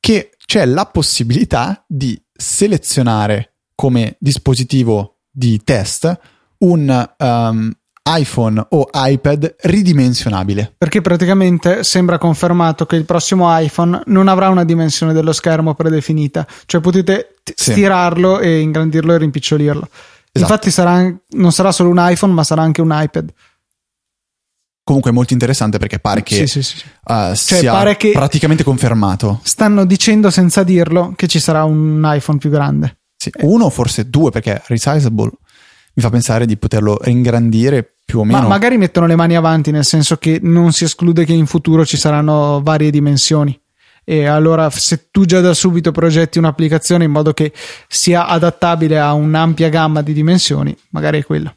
S2: che c'è la possibilità di selezionare come dispositivo di test un um, iPhone o iPad ridimensionabile.
S1: Perché praticamente sembra confermato che il prossimo iPhone non avrà una dimensione dello schermo predefinita, cioè potete t- sì. stirarlo e ingrandirlo e rimpicciolirlo. Esatto. Infatti sarà, non sarà solo un iPhone, ma sarà anche un iPad.
S2: Comunque è molto interessante perché pare che,
S1: sì, sì, sì.
S2: Uh, cioè, sia pare che
S1: praticamente
S2: confermato.
S1: Stanno dicendo senza dirlo che ci sarà un iPhone più grande.
S2: Sì, uno, forse due, perché resizable mi fa pensare di poterlo ingrandire più o meno.
S1: Ma magari mettono le mani avanti, nel senso che non si esclude che in futuro ci saranno varie dimensioni. E allora, se tu già da subito progetti un'applicazione in modo che sia adattabile a un'ampia gamma di dimensioni, magari è quello.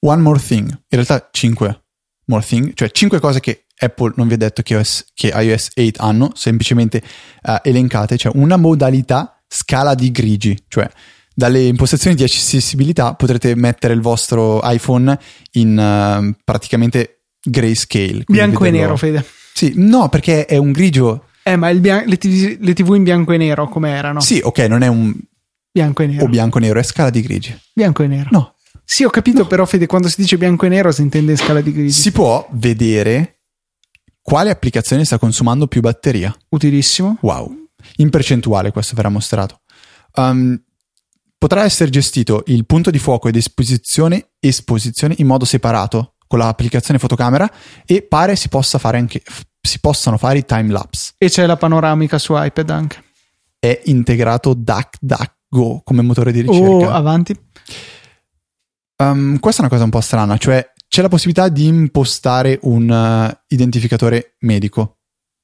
S2: One more thing, in realtà 5 more thing, cioè 5 cose che Apple non vi ha detto che, OS, che iOS 8 hanno, semplicemente uh, elencate, cioè una modalità scala di grigi, cioè dalle impostazioni di accessibilità potrete mettere il vostro iPhone in uh, praticamente grayscale.
S1: Bianco e nero, Fede.
S2: Sì, no, perché è un grigio.
S1: Eh, ma bian- le, TV, le, TV, in bianco e nero come erano?
S2: Sì, ok, non è un
S1: bianco e nero.
S2: O bianco e nero, è scala di grigi.
S1: Bianco e nero.
S2: No.
S1: Sì, ho capito, no. però Fede, quando si dice bianco e nero si intende in scala di grigi.
S2: Si può vedere quale applicazione sta consumando più batteria.
S1: Utilissimo.
S2: Wow. In percentuale questo verrà mostrato. Um, potrà essere gestito il punto di fuoco ed esposizione, esposizione in modo separato con l'applicazione fotocamera e pare si, possa fare anche, si possano fare i time lapse.
S1: E c'è la panoramica su iPad anche.
S2: È integrato DuckDuckGo come motore di ricerca.
S1: Oh, avanti.
S2: Um, questa è una cosa un po' strana, cioè c'è la possibilità di impostare un uh, identificatore medico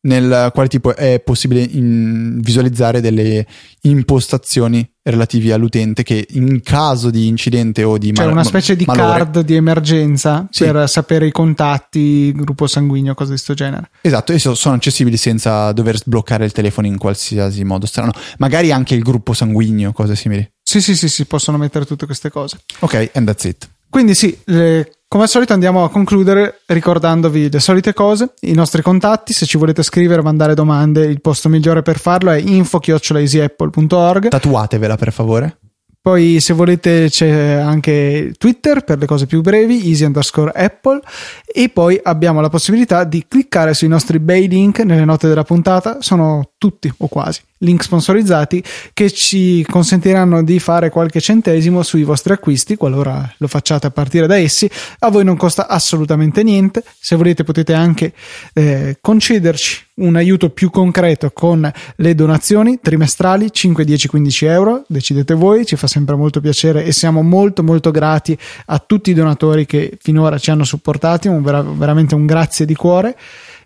S2: nel quale tipo è possibile visualizzare delle impostazioni relativi all'utente che in caso di incidente o di
S1: cioè mal- una specie di malore, card di emergenza sì. per sapere i contatti, gruppo sanguigno, cose di questo genere.
S2: Esatto, e sono accessibili senza dover sbloccare il telefono in qualsiasi modo strano. Magari anche il gruppo sanguigno, cose simili.
S1: Sì, sì, sì, si possono mettere tutte queste cose.
S2: Ok, and that's it.
S1: Quindi sì, le, come al solito andiamo a concludere ricordandovi le solite cose, i nostri contatti, se ci volete scrivere o mandare domande, il posto migliore per farlo è info-easyapple.org.
S2: Tatuatevela per favore.
S1: Poi se volete c'è anche Twitter per le cose più brevi, easy underscore Apple. E poi abbiamo la possibilità di cliccare sui nostri bei link nelle note della puntata, sono tutti o quasi link sponsorizzati che ci consentiranno di fare qualche centesimo sui vostri acquisti qualora lo facciate a partire da essi. A voi non costa assolutamente niente. Se volete potete anche eh, concederci un aiuto più concreto con le donazioni trimestrali 5, 10, 15 euro decidete voi ci fa sempre molto piacere e siamo molto molto grati a tutti i donatori che finora ci hanno supportati un vera- veramente un grazie di cuore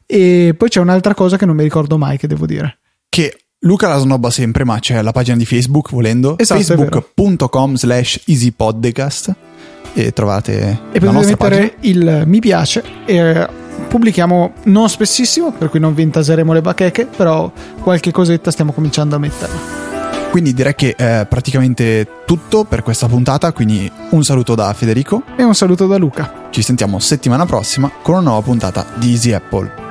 S1: e poi c'è un'altra cosa che non mi ricordo mai che devo dire
S2: che Luca la snobba sempre, ma c'è la pagina di Facebook volendo.
S1: Esatto,
S2: Facebook.com slash easypodcast e trovate
S1: e
S2: la
S1: potete mettere
S2: pagina.
S1: il mi piace e pubblichiamo non spessissimo, per cui non vi intaseremo le bacheche, però qualche cosetta stiamo cominciando a metterla.
S2: Quindi direi che è praticamente tutto per questa puntata, quindi un saluto da Federico
S1: e un saluto da Luca.
S2: Ci sentiamo settimana prossima con una nuova puntata di Easy Apple.